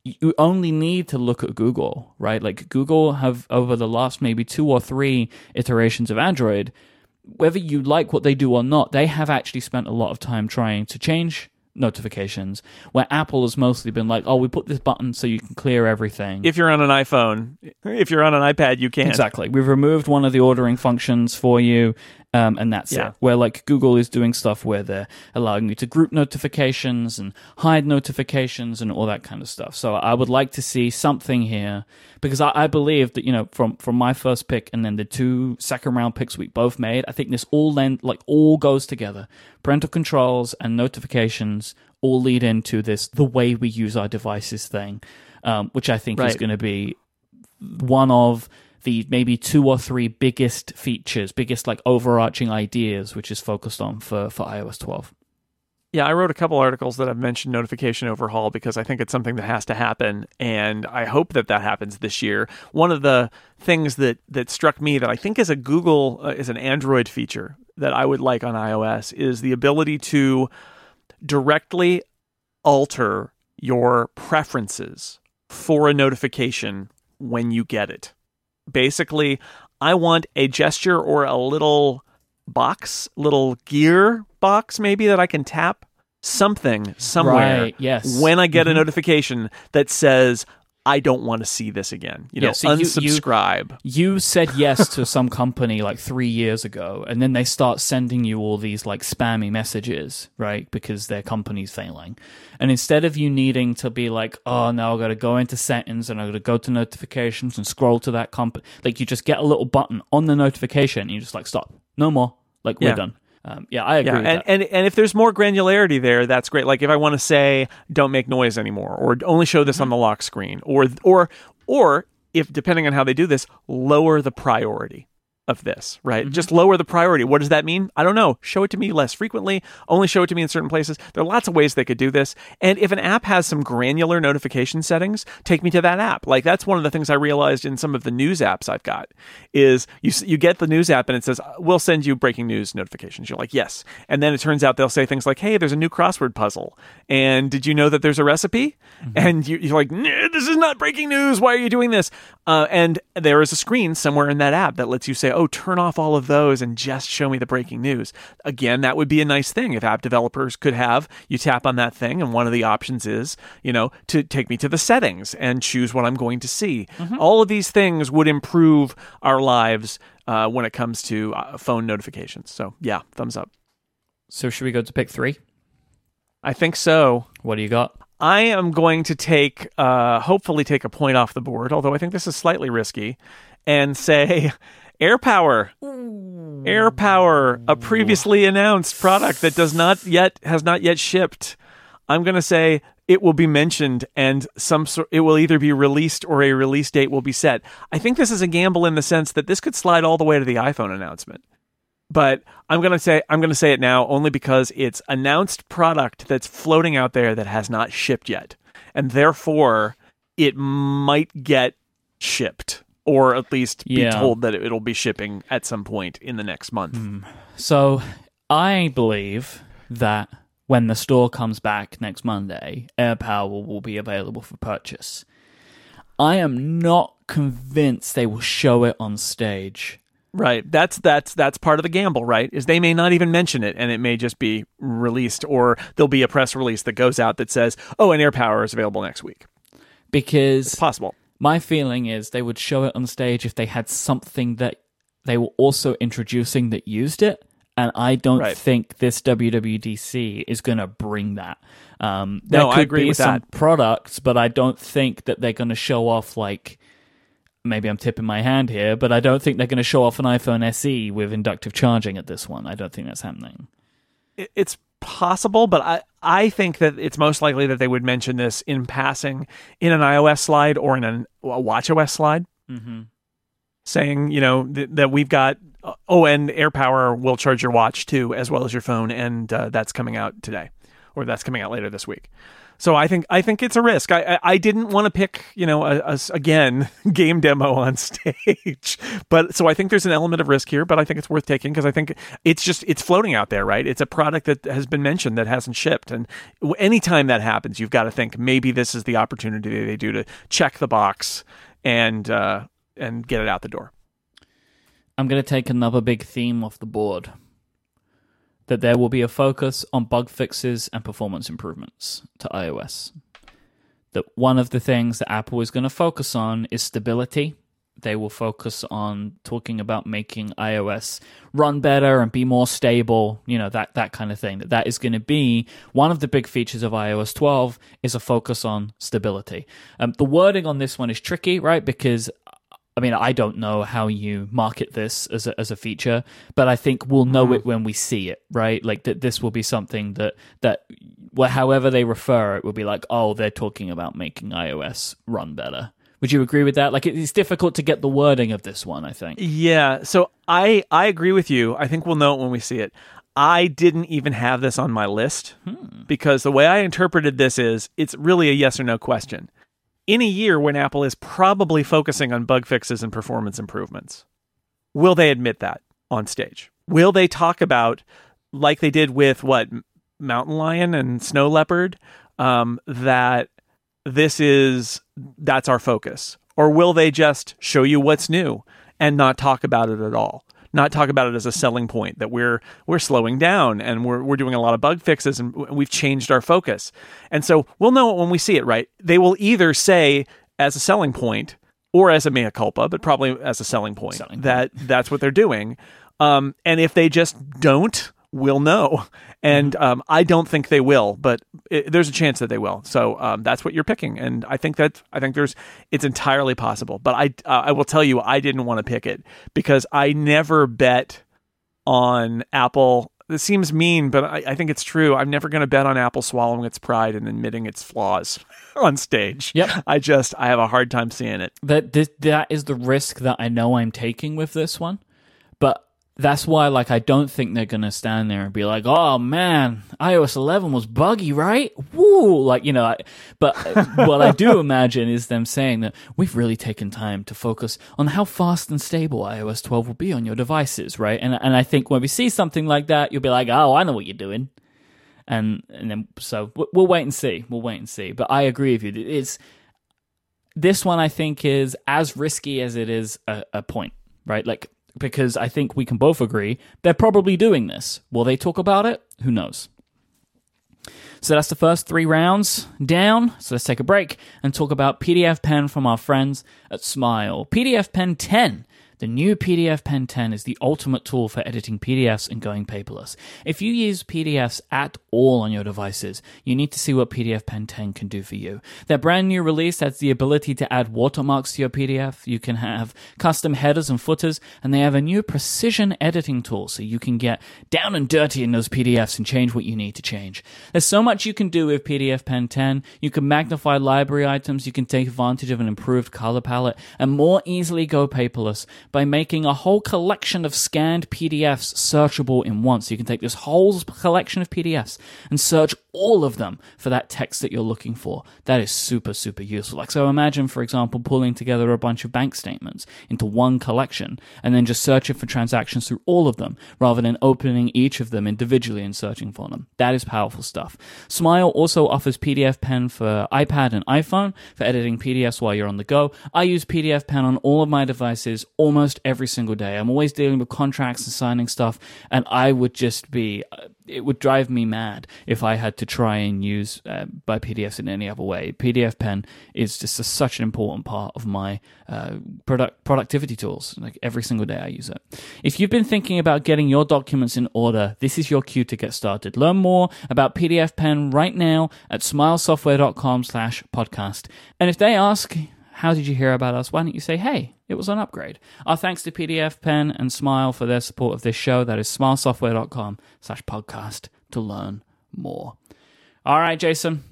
You only need to look at Google, right? Like Google have over the last maybe two or three iterations of Android, whether you like what they do or not, they have actually spent a lot of time trying to change notifications where Apple has mostly been like, oh, we put this button so you can clear everything. If you're on an iPhone, if you're on an iPad, you can. Exactly. We've removed one of the ordering functions for you. Um, and that's yeah. it. Where like Google is doing stuff where they're allowing you to group notifications and hide notifications and all that kind of stuff. So I would like to see something here because I, I believe that you know from from my first pick and then the two second round picks we both made, I think this all then like all goes together. Parental controls and notifications all lead into this the way we use our devices thing, um, which I think right. is going to be one of the maybe two or three biggest features, biggest like overarching ideas, which is focused on for, for iOS 12. Yeah, I wrote a couple articles that have mentioned notification overhaul because I think it's something that has to happen, and I hope that that happens this year. One of the things that that struck me that I think is a Google uh, is an Android feature that I would like on iOS is the ability to directly alter your preferences for a notification when you get it basically, I want a gesture or a little box, little gear box maybe that I can tap something somewhere. Right, yes. When I get mm-hmm. a notification that says I don't want to see this again. You know, yeah, so unsubscribe. You, you, you said yes to some company like three years ago, and then they start sending you all these like spammy messages, right? Because their company's failing. And instead of you needing to be like, oh, now I've got to go into settings and I've got to go to notifications and scroll to that company, like you just get a little button on the notification and you just like, stop, no more. Like, we're done. Um, yeah, I agree. Yeah, and, and and if there's more granularity there, that's great. Like if I want to say don't make noise anymore, or only show this on the lock screen, or or or if depending on how they do this, lower the priority of this, right? Mm-hmm. Just lower the priority. What does that mean? I don't know. Show it to me less frequently, only show it to me in certain places. There are lots of ways they could do this. And if an app has some granular notification settings, take me to that app. Like that's one of the things I realized in some of the news apps I've got is you you get the news app and it says uh, we'll send you breaking news notifications. You're like, "Yes." And then it turns out they'll say things like, "Hey, there's a new crossword puzzle." And did you know that there's a recipe? Mm-hmm. And you, you're like, "This is not breaking news. Why are you doing this?" Uh, and there is a screen somewhere in that app that lets you say, "Oh, turn off all of those and just show me the breaking news." Again, that would be a nice thing if app developers could have. You tap on that thing, and one of the options is, you know, to take me to the settings and choose what I'm going to see. All of these things would improve our lives uh, when it comes to uh, phone notifications. So, yeah, thumbs up. so should we go to pick three? I think so. What do you got? I am going to take, uh, hopefully, take a point off the board, although I think this is slightly risky, and say AirPower. Air Power, a previously announced product that does not yet has not yet shipped. I'm going to say it will be mentioned and some sort it will either be released or a release date will be set. I think this is a gamble in the sense that this could slide all the way to the iPhone announcement. But I'm going to say I'm going to say it now only because it's announced product that's floating out there that has not shipped yet. And therefore it might get shipped or at least be Yeah. told that it'll be shipping at some point in the next month. Hmm. So I believe that when the store comes back next Monday, AirPower will be available for purchase. I am not convinced they will show it on stage. Right. That's that's that's part of the gamble, right? Is they may not even mention it and it may just be released or there'll be a press release that goes out that says, "Oh, and AirPower is available next week." Because it's Possible. my feeling is they would show it on stage if they had something that they were also introducing that used it. And I don't Right. think this WWDC is going to bring that. Um, there No, I agree be with some that. products, but I don't think that they're going to show off like. Maybe I'm tipping my hand here, but I don't think they're going to show off an iPhone SE with inductive charging at this one. I don't think that's happening. It's possible, but I I think that it's most likely that they would mention this in passing in an iOS slide or in an, a WatchOS slide. Mm-hmm. saying, you know, th- that we've got, uh, oh, and AirPower will charge your watch too, as well as your phone, and uh, that's coming out today, or that's coming out later this week. So I think I think it's a risk. I I, I didn't want to pick, you know, a, a again game demo on stage, but so I think there's an element of risk here, but I think it's worth taking because I think it's just it's floating out there, right? It's a product that has been mentioned that hasn't shipped, and anytime that happens, you've got to think maybe this is the opportunity they do to check the box and uh, and get it out the door. I'm to take another big theme off the board. That there will be a focus on bug fixes and performance improvements to iOS. That one of the things that Apple is going to focus on is stability. They will focus on talking about making iOS run better and be more stable, you know, that, that kind of thing. That that is going to be one of the big features of iOS 12 is a focus on stability. Um, the wording on this one is tricky, right? Because I mean, I don't know how you market this as a, as a feature, but I think we'll know mm-hmm. it when we see it, right? Like that, this will be something that that, well, however they refer it, will be like, oh, they're talking about making iOS run better. Would you agree with that? Like, it's difficult to get the wording of this one. I think. Yeah, so I I agree with you. I think we'll know it when we see it. I didn't even have this on my list hmm. because the way I interpreted this is it's really a yes or no question. In a year when Apple is probably focusing on bug fixes and performance improvements, will they admit that on stage? Will they talk about like they did with what Mountain Lion and Snow Leopard um, that this is that's our focus or will they just show you what's new and not talk about it at all not talk about it as a selling point that we're we're slowing down and we're we're doing a lot of bug fixes and we've changed our focus. And so we'll know it when we see it right? They will either say as a selling point or as a mea culpa but probably as a selling point Selling that that's what they're doing. Um, and if they just don't we'll know and um, i don't think they will but it, there's a chance that they will so um, that's what you're picking and i think that i think there's it's entirely possible but i uh, i will tell you i didn't want to pick it because i never bet on apple this seems mean, but I, I think it's true. I'm never going to bet on Apple swallowing its pride and admitting its flaws on stage. Yep. I just I have a hard time seeing it. That this, that is the risk that I know I'm taking with this one, that's why like I don't think they're gonna stand there and be like, "Oh man, iOS 11 was buggy, right?" Woo, like you know. I, but uh, what I do imagine is them saying that we've really taken time to focus on how fast and stable iOS 12 will be on your devices, right? And and I think when we see something like that, you'll be like, "Oh, I know what you're doing." And and then so we'll wait and see. We'll wait and see. But I agree with you. It's this one I think is as risky as it is a, a point, right? Like because I think we can both agree they're probably doing this. Will they talk about it? Who knows? So that's the first three rounds down. So let's take a break and talk about PDFpen from our friends at Smile. PDFpen 10 the new PDFpen 10 is the ultimate tool for editing PDFs and going paperless. If you use PDFs at all on your devices, you need to see what PDFpen 10 can do for you. Their brand new release has the ability to add watermarks to your PDF. You can have custom headers and footers, and they have a new precision editing tool so you can get down and dirty in those PDFs and change what you need to change. There's so much you can do with PDFpen 10. You can magnify library items, you can take advantage of an improved color palette, and more easily go paperless by making a whole collection of scanned PDFs searchable in once. You can take this whole collection of PDFs and search all of them for that text that you're looking for. That is super, super useful. Like, so imagine, for example, pulling together a bunch of bank statements into one collection and then just searching for transactions through all of them rather than opening each of them individually and searching for them. That is powerful stuff. Smile also offers PDFpen for iPad and iPhone for editing PDFs while you're on the go. I use PDFpen on all of my devices almost almost every single day. I'm always dealing with contracts and signing stuff, and I would just be, it would drive me mad if I had to try and use uh, by PDFs in any other way. PDFpen is just a, such an important part of my uh, product productivity tools. Like every single day, I use it. If you've been thinking about getting your documents in order, this is your cue to get started. Learn more about PDFpen right now at smilesoftware.com/podcast. And if they ask how did you hear about us? Why don't you say, hey, it was an upgrade? Our thanks to PDFpen and Smile for their support of this show. That is smilesoftware.com slash podcast to learn more. All right, Jason.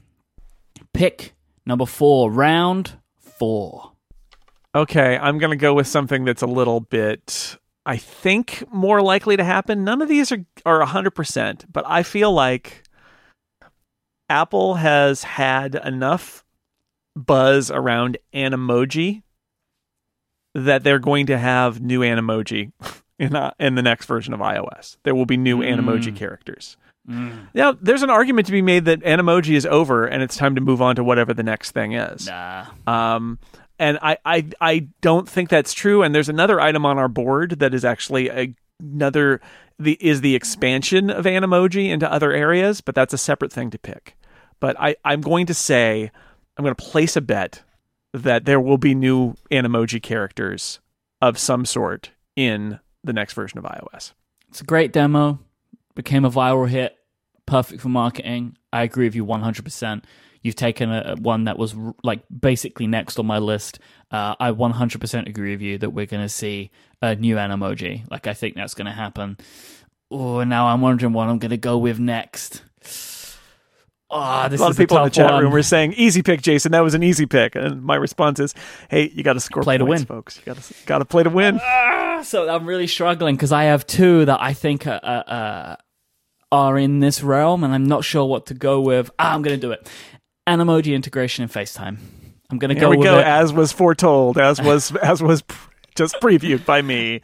Pick number four, round four. Okay, I'm going to go with something that's a little bit, I think, more likely to happen. None of these are, are 100%, but I feel like Apple has had enough buzz around Animoji that they're going to have new Animoji in uh, in the next version of iOS. There will be new mm. Animoji characters. Mm. Now, there's an argument to be made that Animoji is over and it's time to move on to whatever the next thing is. Nah. Um, and I, I, I don't think that's true. And there's another item on our board that is actually a, another the is the expansion of Animoji into other areas, but that's a separate thing to pick. But I, I'm going to say I'm going to place a bet that there will be new Animoji characters of some sort in the next version of iOS. It's a great demo. Became a viral hit. Perfect for marketing. I agree with you 100%. You've taken a, one that was like basically next on my list. Uh, I 100% agree with you that we're going to see a new Animoji. Like, I think that's going to happen. Oh, now I'm wondering what I'm going to go with next. Oh, this a lot of people in the chat one. room were saying, "Easy pick, Jason. That was an easy pick." And my response is, "Hey, you got to score play points, to win, folks. You got to got to play to win." Ah, so I'm really struggling because I have two that I think are, uh, are in this realm, and I'm not sure what to go with. Ah, I'm going to do it. Animoji integration in FaceTime. I'm going to go. We go. It. As was foretold. As was as was just previewed by me.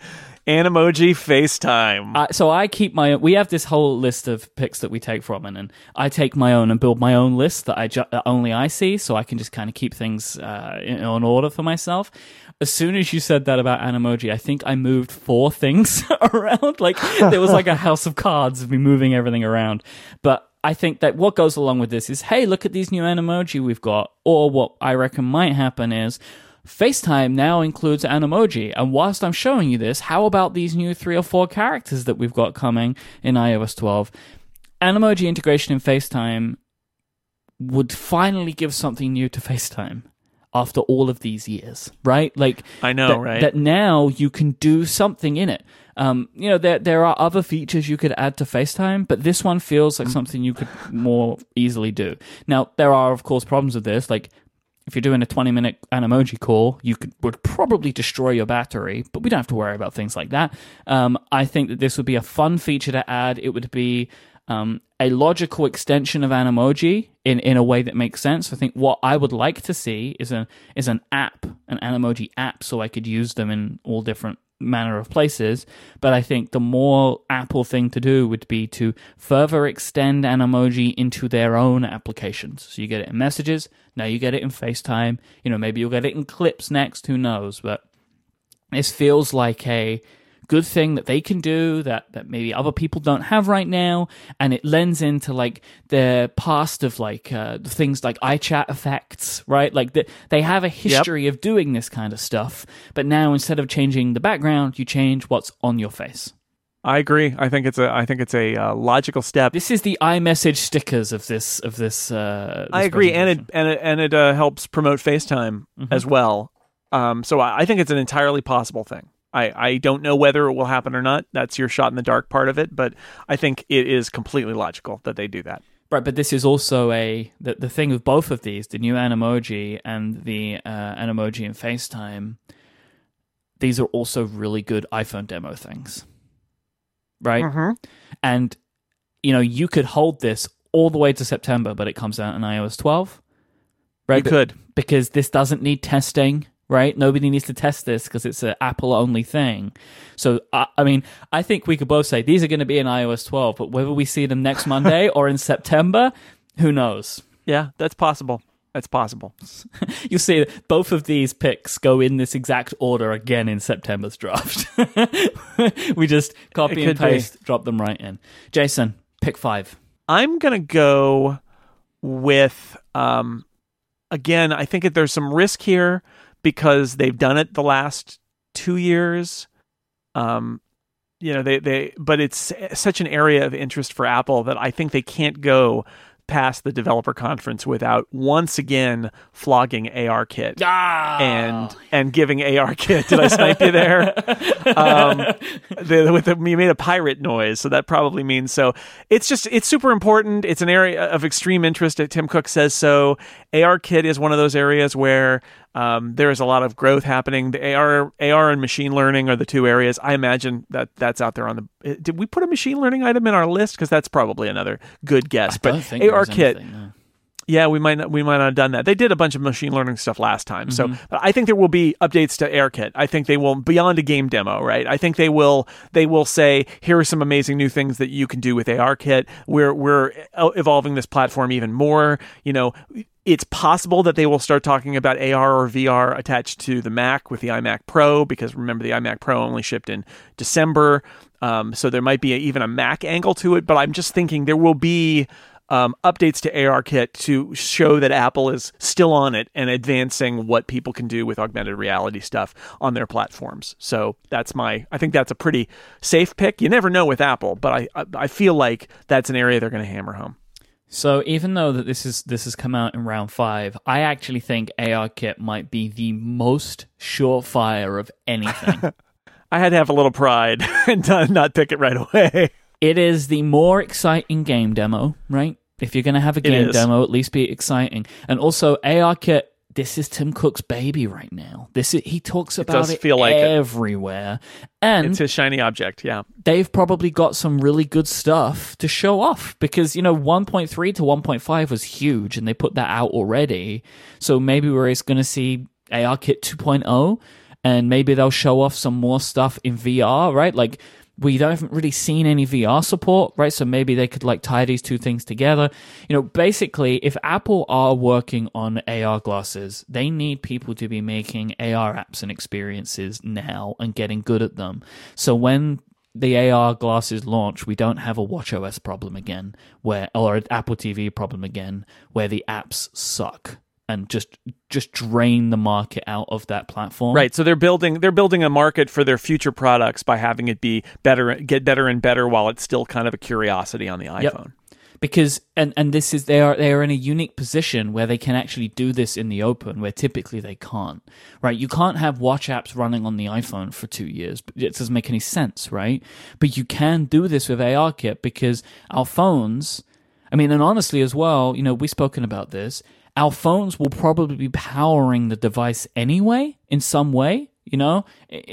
Animoji FaceTime. Uh, so I keep my. We have this whole list of picks that we take from it, and I take my own and build my own list that I ju- that only I see, so I can just kind of keep things uh, in, in order for myself. As soon as you said that about Animoji, I think I moved four things around. Like there was like a house of cards of me moving everything around. But I think that what goes along with this is, hey, look at these new Animoji we've got. Or what I reckon might happen is FaceTime now includes Animoji. And whilst I'm showing you this, how about these new three or four characters that we've got coming in iOS 12? Animoji integration in FaceTime would finally give something new to FaceTime. after all of these years, right? Like I know, that, right? That now you can do something in it. Um, you know, there there are other features you could add to FaceTime, but this one feels like something you could more easily do. Now, there are of course problems with this, like if you're doing a 20 minute Animoji call, you could would probably destroy your battery, but we don't have to worry about things like that. Um, I think that this would be a fun feature to add. It would be um, a logical extension of Animoji in, in a way that makes sense. I think what I would like to see is a is an app, an Animoji app, so I could use them in all different manner of places. But I think the more Apple thing to do would be to further extend Animoji into their own applications. So you get it in messages, now you get it in FaceTime. You know, maybe you'll get it in clips next, who knows? But this feels like a good thing that they can do that, that maybe other people don't have right now. And it lends into like the past of like uh, things like iChat effects, right? Like the, they have a history yep. of doing this kind of stuff. But now instead of changing the background, you change what's on your face. I agree. I think it's a. I think it's a uh, logical step. This is the iMessage stickers of this of this. Uh, this I agree, and it and it and it uh, helps promote FaceTime mm-hmm. as well. Um, so I, I think it's an entirely possible thing. I, I don't know whether it will happen or not. That's your shot in the dark part of it, but I think it is completely logical that they do that. Right, but this is also a the, the thing with both of these, the new Animoji and the uh, Animoji in FaceTime. These are also really good iPhone demo things, right? Mm-hmm. And you know, you could hold this all the way to September, but it comes out in iOS 12. Right, you could because this doesn't need testing right? Nobody needs to test this because it's an Apple only thing. So, I, I, mean, I think we could both say these are going to be in iOS 12, but whether we see them next Monday or in September, who knows? Yeah, that's possible. That's possible. You'll see both of these picks go in this exact order again in September's draft. we just copy and paste, be. drop them right in. Jason, pick five. I'm going to go with, um, again, I think that there's some risk here because they've done it the last two years. Um, you know, they, they, but it's such an area of interest for Apple that I think they can't go past the developer conference without once again flogging ARKit ah! and and giving ARKit. Did I snipe you there? um, the, with the, you made a pirate noise, so that probably means so. It's just it's super important. It's an area of extreme interest. Tim Cook says so. ARKit is one of those areas where um, there is a lot of growth happening. The AR, AR and machine learning are the two areas. I imagine that that's out there on the. Did we put a machine learning item in our list? Because that's probably another good guess. I but ARKit. no. Yeah, we might not, we might not have done that. They did a bunch of machine learning stuff last time, mm-hmm. so I think there will be updates to ARKit. I think they will beyond a game demo, right? I think they will they will say here are some amazing new things that you can do with ARKit. We're we're evolving this platform even more. You know, it's possible that they will start talking about AR or VR attached to the Mac with the iMac Pro, because remember, the iMac Pro only shipped in December. Um, so there might be a, even a Mac angle to it, but I'm just thinking there will be um, updates to ARKit to show that Apple is still on it and advancing what people can do with augmented reality stuff on their platforms. So that's my, I think that's a pretty safe pick. You never know with Apple, but I, I, I feel like that's an area they're going to hammer home. So even though that this is this has come out in round five, I actually think ARKit might be the most surefire of anything. I had to have a little pride and not pick it right away. It is the more exciting game demo, right? If you're going to have a game demo, at least be exciting. And also, ARKit this is Tim Cook's baby right now. This is, he talks about it, it feel like everywhere, it. and it's his shiny object. Yeah, they've probably got some really good stuff to show off because you know 1.3 to 1.5 was huge, and they put that out already. So maybe we're going to see ARKit 2.0, and maybe they'll show off some more stuff in VR, right? Like we haven't really seen any VR support, right? So maybe they could like tie these two things together. You know, basically, if Apple are working on AR glasses, they need people to be making AR apps and experiences now and getting good at them. So when the AR glasses launch, we don't have a WatchOS problem again, where or an Apple TV problem again, where the apps suck and just just drain the market out of that platform. Right. So they're building they're building a market for their future products by having it be better get better and better while it's still kind of a curiosity on the iPhone. Yep. because and and this is they are they are in a unique position where they can actually do this in the open where typically they can't right you can't have watch apps running on the iphone for two years it doesn't make any sense right but you can do this with ARKit because our phones i mean and honestly as well you know we've spoken about this our phones will probably be powering the device anyway in some way you know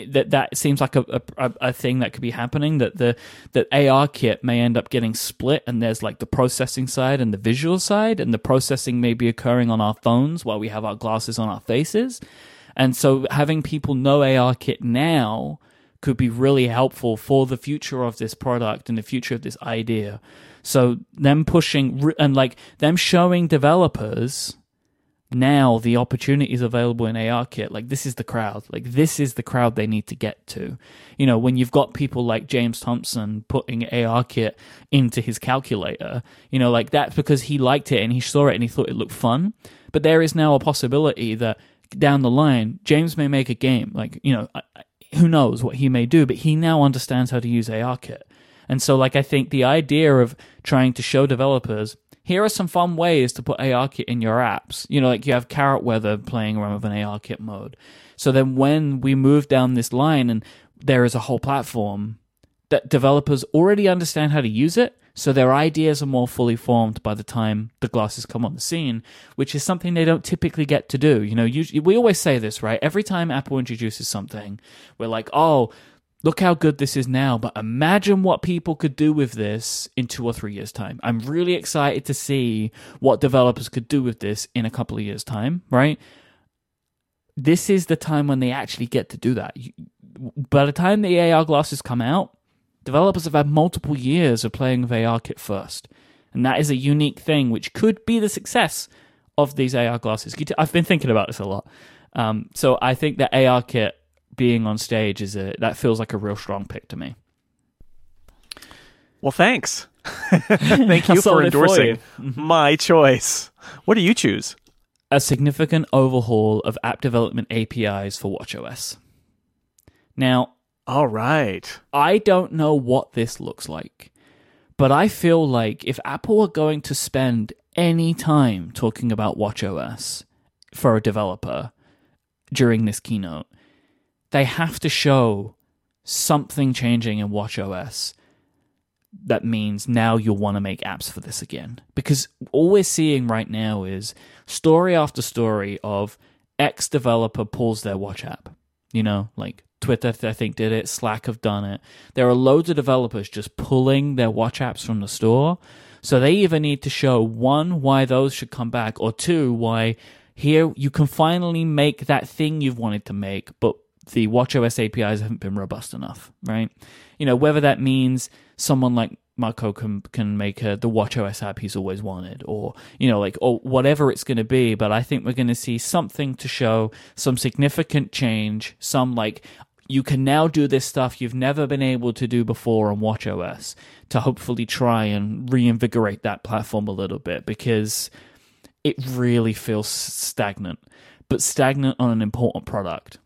that that seems like a, a, a thing that could be happening. That the that ARKit may end up getting split, and there's like the processing side and the visual side, and the processing may be occurring on our phones while we have our glasses on our faces. And so having people know ARKit now could be really helpful for the future of this product and the future of this idea. So them pushing and like them showing developers now the opportunities available in ARKit, like this is the crowd. Like this is the crowd they need to get to. You know, when you've got people like James Thomson putting ARKit into his calculator, you know, like that's because he liked it and he saw it and he thought it looked fun. But there is now a possibility that down the line, James may make a game. Like, you know, who knows what he may do, but he now understands how to use ARKit. And so, like, I think the idea of trying to show developers here are some fun ways to put ARKit in your apps. You know, like you have Carrot Weather playing around with an ARKit mode. So then when we move down this line and there is a whole platform that developers already understand how to use it, so their ideas are more fully formed by the time the glasses come on the scene, which is something they don't typically get to do. You know, usually, we always say this, right? Every time Apple introduces something, we're like, oh, look how good this is now, but imagine what people could do with this in two or three years' time. I'm really excited to see what developers could do with this in a couple of years' time, right? This is the time when they actually get to do that. By the time the AR glasses come out, developers have had multiple years of playing with ARKit first. And that is a unique thing which could be the success of these AR glasses. I've been thinking about this a lot. Um, so I think that ARKit being on stage is a that feels like a real strong pick to me. Well, thanks. Thank you for endorsing for you. Mm-hmm. my choice. What do you choose? A significant overhaul of app development APIs for WatchOS. Now, all right. I don't know what this looks like, but I feel like if Apple are going to spend any time talking about WatchOS for a developer during this keynote, they have to show something changing in WatchOS that means now you'll want to make apps for this again. Because all we're seeing right now is story after story of X developer pulls their watch app. You know, like Twitter, I think, did it, Slack have done it. There are loads of developers just pulling their watch apps from the store. So they either need to show one, why those should come back, or two, why here you can finally make that thing you've wanted to make, but the WatchOS APIs haven't been robust enough, right? You know, whether that means someone like Marco can can make a, the WatchOS app he's always wanted, or you know, like or whatever it's going to be. But I think we're going to see something to show some significant change, some like you can now do this stuff you've never been able to do before on WatchOS to hopefully try and reinvigorate that platform a little bit because it really feels stagnant, but stagnant on an important product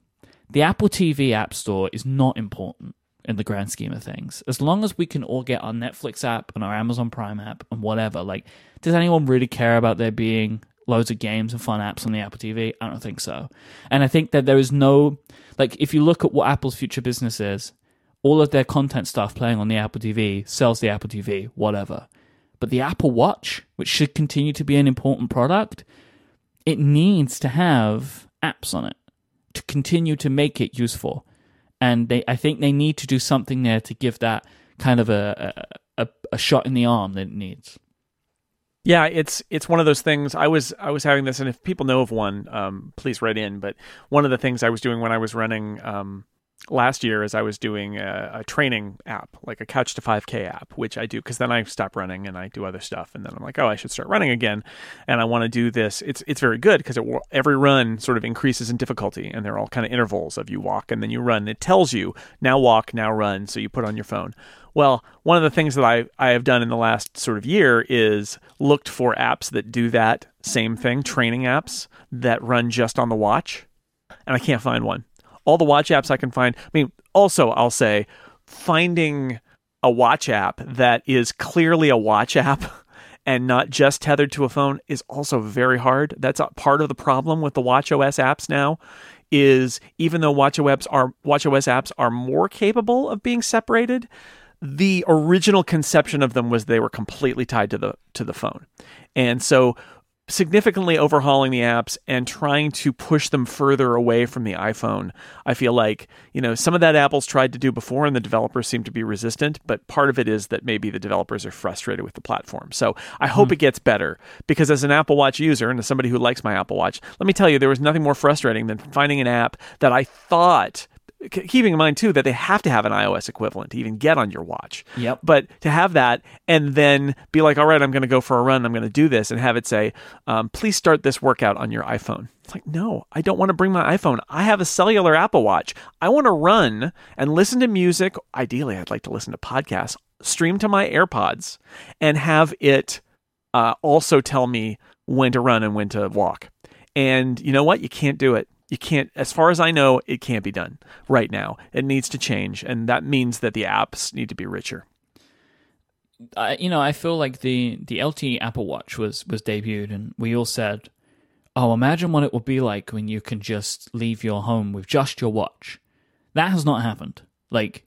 the Apple TV App Store is not important in the grand scheme of things. As long as we can all get our Netflix app and our Amazon Prime app and whatever, like, does anyone really care about there being loads of games and fun apps on the Apple TV? I don't think so. And I think that there is no, like, if you look at what Apple's future business is, all of their content stuff playing on the Apple TV sells the Apple TV, whatever. But the Apple Watch, which should continue to be an important product, it needs to have apps on it to continue to make it useful. And they, I think they need to do something there to give that kind of a, a, a shot in the arm that it needs. Yeah, it's it's one of those things. I was I was having this, and if people know of one, um, please write in. But one of the things I was doing when I was running um, last year is I was doing a, a, training app, like a Couch to 5K app, which I do because then I stop running and I do other stuff, and then I'm like, oh, I should start running again, and I want to do this. It's it's very good because every run sort of increases in difficulty, and they're all kind of intervals of you walk and then you run. It tells you now walk, now run, so you put on your phone. Well, one of the things that I, I have done in the last sort of year is looked for apps that do that same thing, training apps that run just on the watch, and I can't find one all the watch apps I can find. I mean, also, I'll say finding a watch app that is clearly a watch app and not just tethered to a phone is also very hard. That's part of the problem with the WatchOS apps now is even though WatchOS are apps are more capable of being separated, the original conception of them was they were completely tied to the to the phone. And so significantly overhauling the apps and trying to push them further away from the iPhone. I feel like, you know, some of that Apple's tried to do before and the developers seem to be resistant, but part of it is that maybe the developers are frustrated with the platform. So I hope mm. it gets better because as an Apple Watch user and as somebody who likes my Apple Watch, let me tell you, there was nothing more frustrating than finding an app that I thought keeping in mind too that they have to have an iOS equivalent to even get on your watch. Yep. But to have that and then be like, all right, I'm going to go for a run. I'm going to do this, and have it say, um, please start this workout on your iPhone. It's like, no, I don't want to bring my iPhone. I have a cellular Apple Watch. I want to run and listen to music. Ideally, I'd like to listen to podcasts, stream to my AirPods, and have it uh, also tell me when to run and when to walk. And you know what? You can't do it you can't as far as i know it can't be done right now. It needs to change and that means that the apps need to be richer. I, you know i feel like the the lte apple watch was was debuted and we all said oh imagine what it will be like when you can just leave your home with just your watch. That has not happened. Like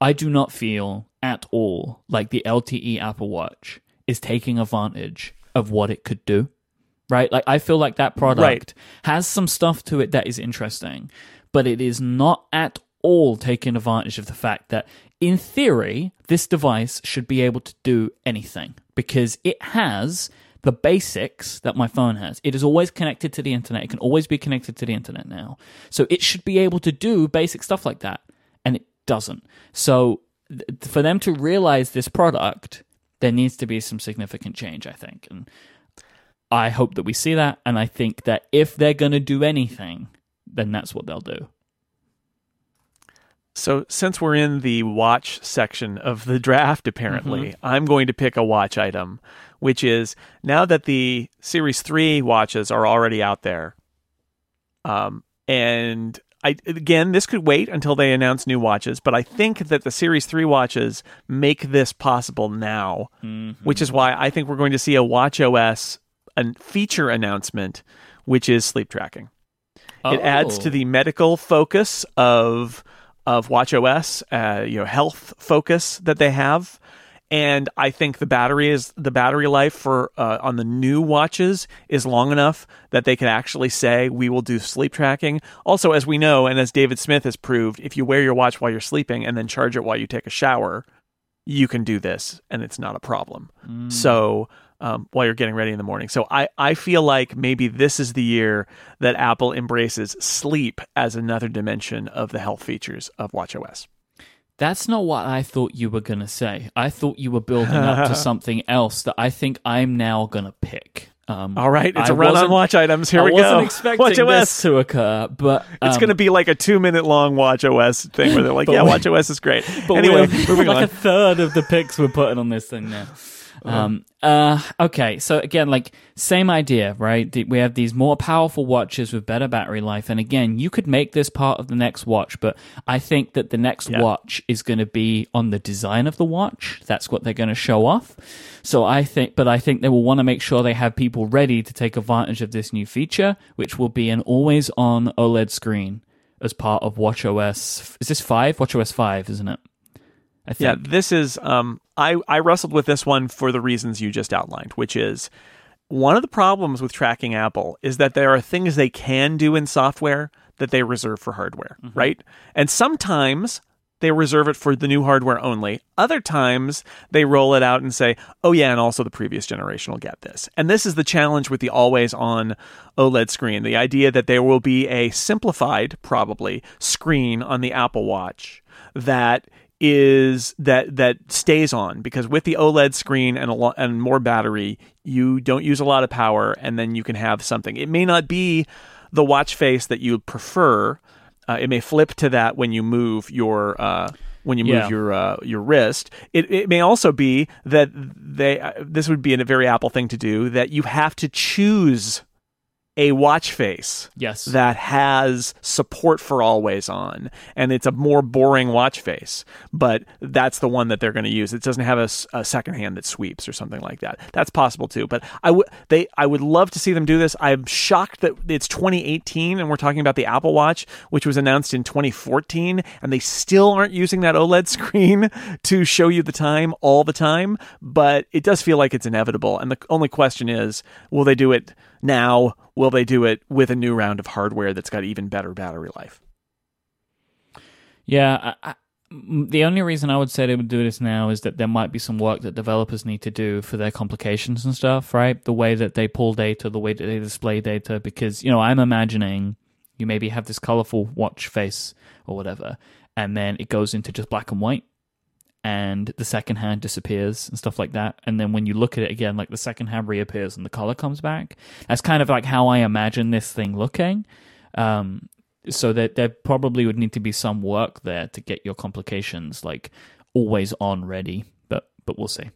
i do not feel at all like the lte apple watch is taking advantage of what it could do right? Like I feel like that product right. has some stuff to it that is interesting, but it is not at all taking advantage of the fact that in theory this device should be able to do anything because it has the basics that my phone has. It is always connected to the internet. It can always be connected to the internet now. So it should be able to do basic stuff like that and it doesn't. So th- for them to realize this product there needs to be some significant change, I think. And I hope that we see that, and I think that if they're going to do anything, then that's what they'll do. So, since we're in the watch section of the draft, apparently, mm-hmm. I'm going to pick a watch item, which is now that the Series 3 watches are already out there. Um, and I, again, this could wait until they announce new watches, but I think that the Series 3 watches make this possible now, mm-hmm. which is why I think we're going to see a WatchOS a feature announcement, which is sleep tracking. Oh. It adds to oh. the medical focus of of WatchOS, uh, you know, health focus that they have. And I think the battery is the battery life for uh, on the new watches is long enough that they can actually say we will do sleep tracking. Also, as we know, and as David Smith has proved, if you wear your watch while you're sleeping and then charge it while you take a shower, you can do this, and it's not a problem. Mm. So um, while you're getting ready in the morning. So I, I feel like maybe this is the year that Apple embraces sleep as another dimension of the health features of WatchOS. That's not what I thought you were going to say. I thought you were building up to something else that I think I'm now going to pick. Um, All right, it's I a run on watch items. Here I we go. I wasn't expecting watch this to occur, but um, it's going to be like a two minute long WatchOS thing where they're like, "Yeah, WatchOS is great." But anyway, moving like on. a third of the picks we're putting on this thing now. Uh-huh. Um, uh, okay, so again, like same idea, right? We have these more powerful watches with better battery life, and again, you could make this part of the next watch, but I think that the next yeah. watch is going to be on the design of the watch. That's what they're going to show off. So I think, but I think they will want to make sure they have people ready to take advantage of this new feature, which will be an always-on OLED screen as part of WatchOS. Is this five? WatchOS five, isn't it? I think. Yeah, this is. Um, I I wrestled with this one for the reasons you just outlined, which is one of the problems with tracking Apple is that there are things they can do in software that they reserve for hardware, mm-hmm. right? And sometimes they reserve it for the new hardware only. Other times they roll it out and say, oh, yeah, and also the previous generation will get this. And this is the challenge with the always on OLED screen the idea that there will be a simplified, probably, screen on the Apple Watch that is that that stays on because with the OLED screen and a lot and more battery, you don't use a lot of power, and then you can have something. It may not be the watch face that you prefer. Uh, it may flip to that when you move your uh, when you move yeah. your uh, your wrist. It it may also be that they uh, this would be a very Apple thing to do that you have to choose a watch face Yes. that has support for always on and it's a more boring watch face but that's the one that they're going to use. It doesn't have a second hand that sweeps or something like that. That's possible too but i would they i would love to see them do this. I'm shocked that it's 2018 and we're talking about the apple watch which was announced in 2014 and they still aren't using that oled screen to show you the time all the time but it does feel like it's inevitable and the only question is will they do it now will they do it with a new round of hardware that's got even better battery life Yeah, I, I, the only reason I would say they would do this now is that there might be some work that developers need to do for their complications and stuff, right? The way that they pull data, the way that they display data, because, you know, I'm imagining you maybe have this colorful watch face or whatever, and then it goes into just black and white. And the second hand disappears and stuff like that. And then when you look at it again, like the second hand reappears and the color comes back. That's kind of like how I imagine this thing looking. Um, so that there probably would need to be some work there to get your complications like always on ready but but we'll see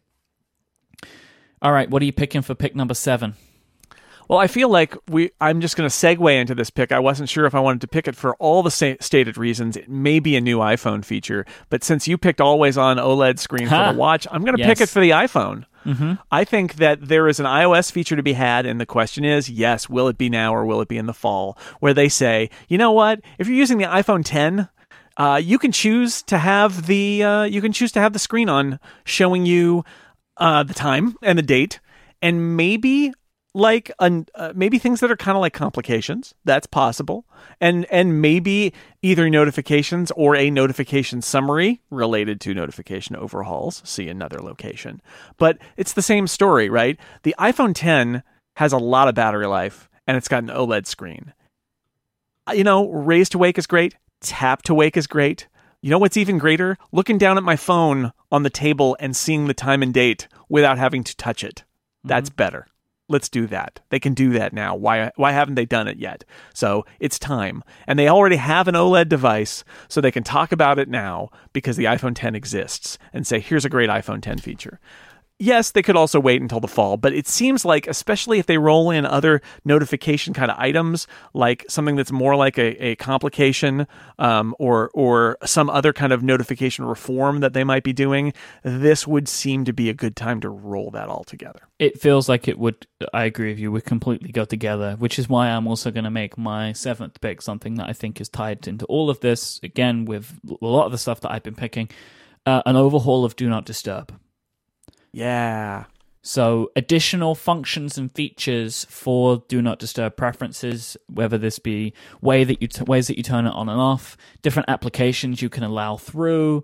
all right what are you picking for pick number seven well i feel like we i'm just going to segue into this pick. I wasn't sure if i wanted to pick it for all the sa- stated reasons. It may be a new iphone feature but since you picked always on oled screen for the watch i'm going to pick it for the iphone. I think that there is an iOS feature to be had, and the question is, yes, will it be now or will it be in the fall? Where they say, you know what, if you're using the iPhone 10, uh, you can choose to have the uh, you can choose to have the screen on showing you uh, the time and the date, and maybe like an, uh, maybe things that are kind of like complications. That's possible, and and maybe either notifications or a notification summary related to notification overhauls. See another location, but it's the same story, right? The iPhone 10 has a lot of battery life, and it's got an OLED screen. Uh, You know, raise to wake is great. Tap to wake is great. You know what's even greater? Looking down at my phone on the table and seeing the time and date without having to touch it. That's better. Let's do that. They can do that now. Why why haven't they done it yet? So, it's time. And they already have an OLED device, so they can talk about it now because the iPhone 10 exists and say here's a great iPhone 10 feature. Yes, they could also wait until the fall, but it seems like, especially if they roll in other notification kind of items, like something that's more like a, a complication um, or or some other kind of notification reform that they might be doing, this would seem to be a good time to roll that all together. it feels like it would i agree with you would completely go together which is why i'm also going to make my seventh pick something that i think is tied into all of this again with a lot of the stuff that i've been picking uh, an overhaul of do not disturb Yeah. So, additional functions and features for Do Not Disturb preferences, whether this be way that you t- ways that you turn it on and off, different applications you can allow through,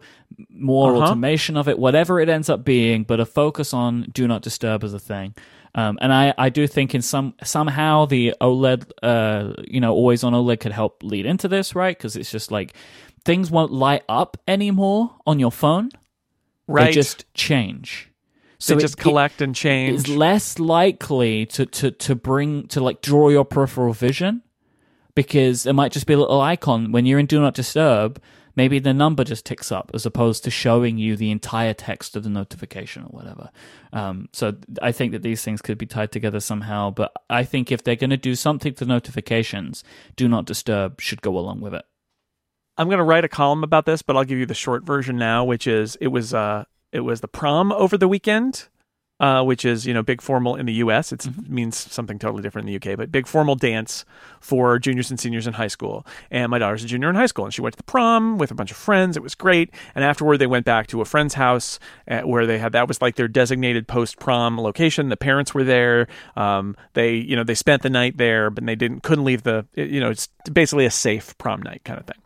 more Uh-huh. automation of it, whatever it ends up being, but a focus on Do Not Disturb as a thing. Um, and I, I do think in some somehow the OLED, uh, you know, always on OLED could help lead into this, right? Because it's just like things won't light up anymore on your phone; Right. they just change. They just it- collect and change. is less likely to, to, to bring to like draw your peripheral vision because it might just be a little icon. When you're in do not disturb maybe the number just ticks up as opposed to showing you the entire text of the notification or whatever. Um, so i think that these things could be tied together somehow but i think if they're going to do something to notifications do not disturb should go along with it. I'm going to write a column about this, but I'll give you the short version now, which is it was uh it was the prom over the weekend, uh, which is you know big formal in the U.S. It means something totally different in the UK, but big formal dance for juniors and seniors in high school. And my daughter's a junior in high school, and she went to the prom with a bunch of friends. It was great. And afterward, they went back to a friend's house uh, where they had that was like their designated post prom location. The parents were there. Um, they you know they spent the night there, but they didn't couldn't leave the you know it's basically a safe prom night kind of thing.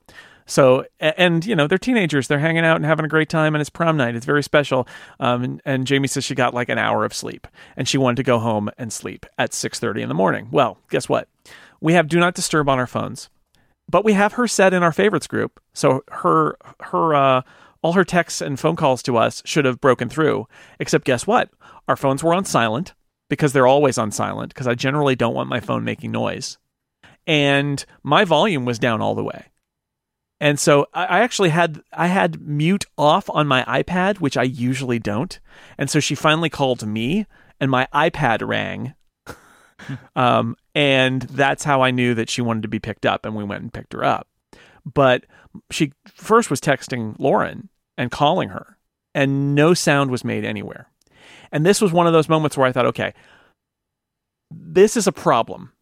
So, and you know, they're teenagers. They're hanging out and having a great time, and it's prom night. It's very special. Um, and, and Jamie says she got like an hour of sleep, and she wanted to go home and sleep at six thirty in the morning. Well, guess what? We have do not disturb on our phones, but we have her set in our favorites group. So her her uh, all her texts and phone calls to us should have broken through. Except guess what? Our phones were on silent because they're always on silent because I generally don't want my phone making noise, and my volume was down all the way. And so I actually had I had mute off on my iPad, which I usually don't. And so she finally called me, and my iPad rang. um, and that's how I knew that she wanted to be picked up, and we went and picked her up. But she first was texting Lauren and calling her, and no sound was made anywhere. And this was one of those moments where I thought, okay, this is a problem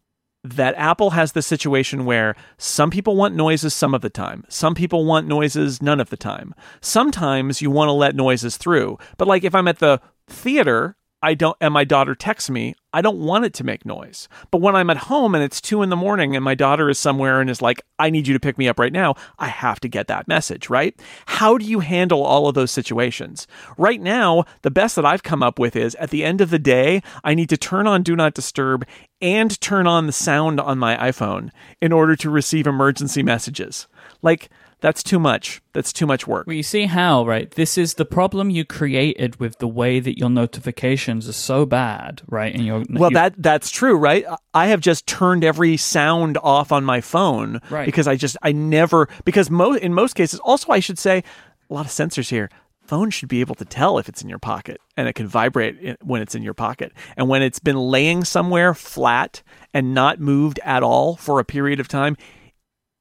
that Apple has the situation where some people want noises some of the time. Some people want noises none of the time. Sometimes you want to let noises through. But like if I'm at the theater I don't, and my daughter texts me, I don't want it to make noise. But when I'm at home and it's two in the morning and my daughter is somewhere and is like, I need you to pick me up right now, I have to get that message, right? How do you handle all of those situations? Right now, the best that I've come up with is at the end of the day, I need to turn on Do Not Disturb and turn on the sound on my iPhone in order to receive emergency messages. Like, that's too much. That's too much work. Well, you see how, right? This is the problem you created with the way that your notifications are so bad, right? And your well, you, that that's true, right? I have just turned every sound off on my phone, right? Because I just I never because most in most cases. Also, I should say a lot of sensors here. Phone should be able to tell if it's in your pocket, and it can vibrate when it's in your pocket. And when it's been laying somewhere flat and not moved at all for a period of time,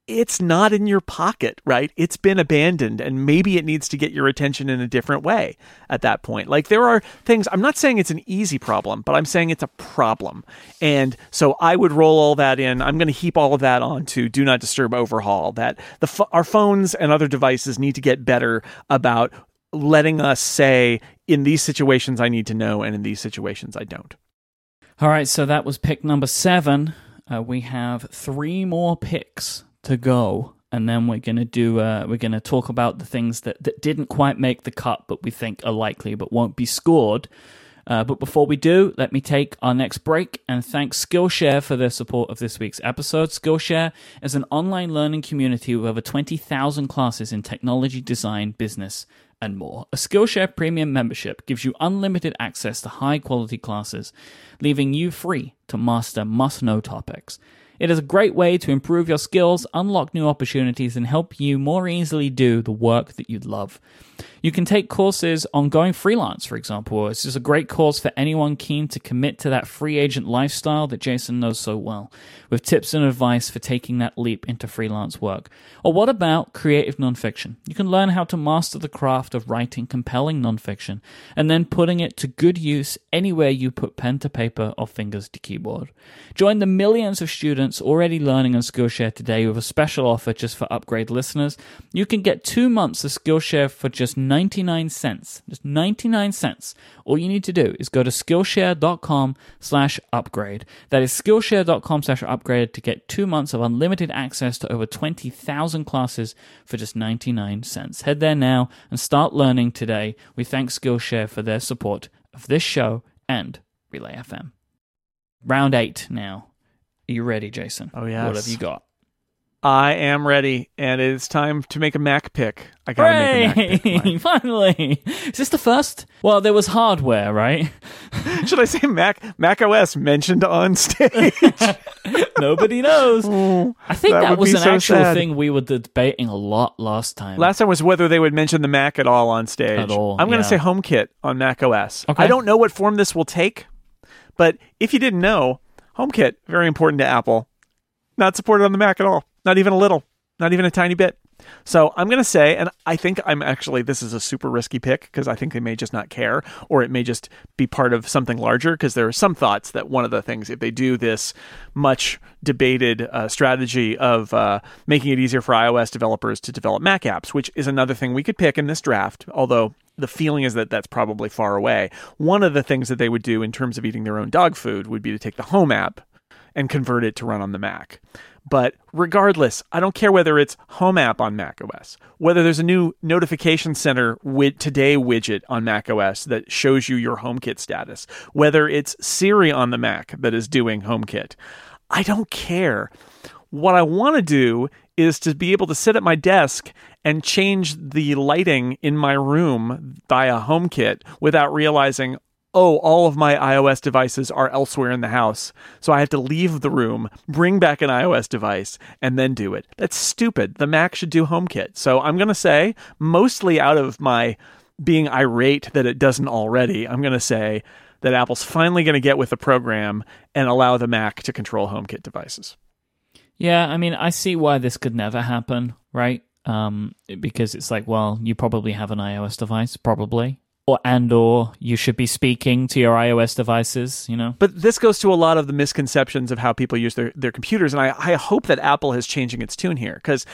it's not in your pocket, right? It's been abandoned and maybe it needs to get your attention in a different way at that point. Like there are things, I'm not saying it's an easy problem, but I'm saying it's a problem. And so I would roll all that in. I'm going to heap all of that onto do not disturb overhaul that the our phones and other devices need to get better about letting us say in these situations I need to know and in these situations I don't. All right, so that was pick number 7. Uh, we have three more picks to go and then we're going to do uh, we're to talk about the things that, that didn't quite make the cut but we think are likely but won't be scored uh, but before we do let me take our next break and thank skillshare for their support of this week's episode skillshare is an online learning community with over 20000 classes in technology design business and more. A Skillshare Premium membership gives you unlimited access to high quality classes, leaving you free to master must know topics. It is a great way to improve your skills, unlock new opportunities, and help you more easily do the work that you love. You can take courses on going freelance, for example. This is a great course for anyone keen to commit to that free agent lifestyle that Jason knows so well, with tips and advice for taking that leap into freelance work. Or what about creative nonfiction? You can learn how to master the craft of writing compelling nonfiction and then putting it to good use anywhere you put pen to paper or fingers to keyboard. Join the millions of students already learning on Skillshare today with a special offer just for upgrade listeners. You can get two months of Skillshare for just 99 cents. Just 99 cents. All you need to do is go to Skillshare.com slash upgrade. That is Skillshare.com slash upgrade to get two months of unlimited access to over 20,000 classes for just 99 cents. Head there now and start learning today. We thank Skillshare for their support of this show and Relay FM. Round eight now. Are you ready, Jason? Oh, yes. What have you got? I am ready, and it's time to make a Mac pick. I gotta Hooray! make a Mac pick. Finally! Is this the first? Well, there was hardware, right? Should I say Mac Mac OS mentioned on stage? Nobody knows. Oh, I think that that, was an so actual sad. thing we were debating a lot last time. Last time was whether they would mention the Mac at all on stage. At all, I'm going to yeah. say HomeKit on Mac OS. Okay. I don't know what form this will take, but if you didn't know, HomeKit very important to Apple. Not supported on the Mac at all. Not even a little. Not even a tiny bit. So I'm going to say, and I think I'm actually, this is a super risky pick because I think they may just not care, or it may just be part of something larger because there are some thoughts that one of the things, if they do this much debated uh, strategy of uh, making it easier for iOS developers to develop Mac apps, which is another thing we could pick in this draft, although the feeling is that that's probably far away. One of the things that they would do in terms of eating their own dog food would be to take the Home app and convert it to run on the Mac. But regardless, I don't care whether it's Home app on macOS, whether there's a new notification center with today widget on macOS that shows you your HomeKit status, whether it's Siri on the Mac that is doing HomeKit. I don't care. What I want to do is to be able to sit at my desk and change the lighting in my room via HomeKit without realizing, oh, all of my iOS devices are elsewhere in the house. So I have to leave the room, bring back an iOS device, and then do it. That's stupid. The Mac should do HomeKit. So I'm going to say, mostly out of my being irate that it doesn't already, I'm going to say that Apple's finally going to get with the program and allow the Mac to control HomeKit devices. Yeah, I mean, I see why this could never happen, right? Um, because it's like, well, you probably have an iOS device, probably, or and or you should be speaking to your iOS devices, you know. But this goes to a lot of the misconceptions of how people use their, their computers, and I, I hope that Apple is changing its tune here because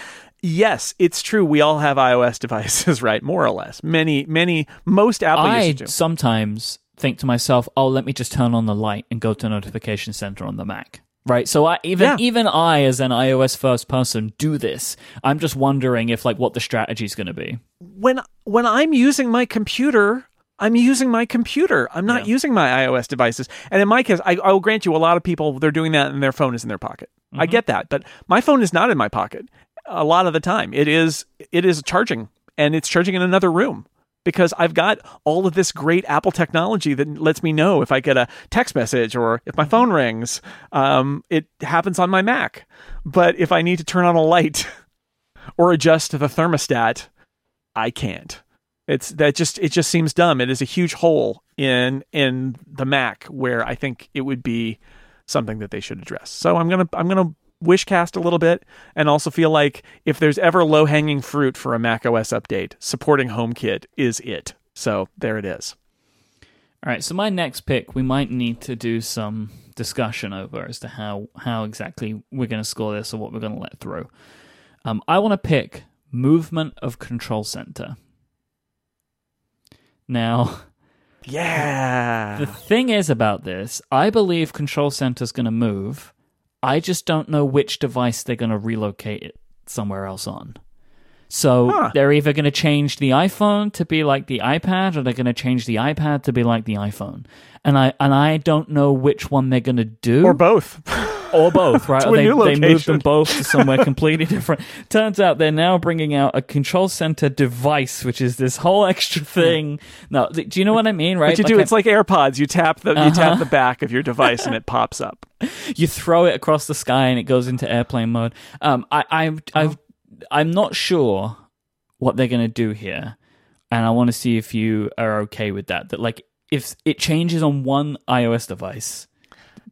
yes, it's true. We all have iOS devices, right? More or less. Many, many, most Apple I users do. sometimes think to myself, "Oh, let me just turn on the light and go to Notification Center on the Mac." Right. So I even Yeah. even I as an iOS first person do this. I'm just wondering if like what the strategy is going to be. when when I'm using my computer, I'm using my computer. I'm not Yeah. using my iOS devices. And in my case, I, I will grant you, a lot of people they're doing that, and their phone is in their pocket. I mm-hmm. get that, but my phone is not in my pocket. A lot of the time, it is it is charging, and it's charging in another room because I've got all of this great Apple technology that lets me know if I get a text message or if my phone rings. Um, it happens on my Mac, but if I need to turn on a light or adjust the thermostat, I can't. It's that just it just seems dumb. It is a huge hole in in the Mac where I think it would be something that they should address. So I'm gonna I'm gonna wish cast a little bit and also feel like if there's ever low hanging fruit for a Mac OS update, supporting HomeKit is it. So there it is. All right, so my next pick, we might need to do some discussion over as to how how exactly we're going to score this or what we're going to let through. Um, I want to pick movement of control center. Now, Yeah. the thing is about this, I believe control center's going to move. I just don't know which device they're going to relocate it somewhere else on. So Huh. they're either going to change the iPhone to be like the iPad, or they're going to change the iPad to be like the iPhone. And I and I don't know which one they're going to do, or both. or both, right? Or they, they moved them both to somewhere completely different. Turns out they're now bringing out a control center device, which is this whole extra thing. No, do you know what I mean? Right? What you Like do, a- it's like AirPods. You tap the you Uh-huh. tap the back of your device and it pops up. you throw it across the sky and it goes into airplane mode. Um, I, I, I, I'm not sure what they're going to do here, and I want to see if you are okay with that. That like if it changes on one iOS device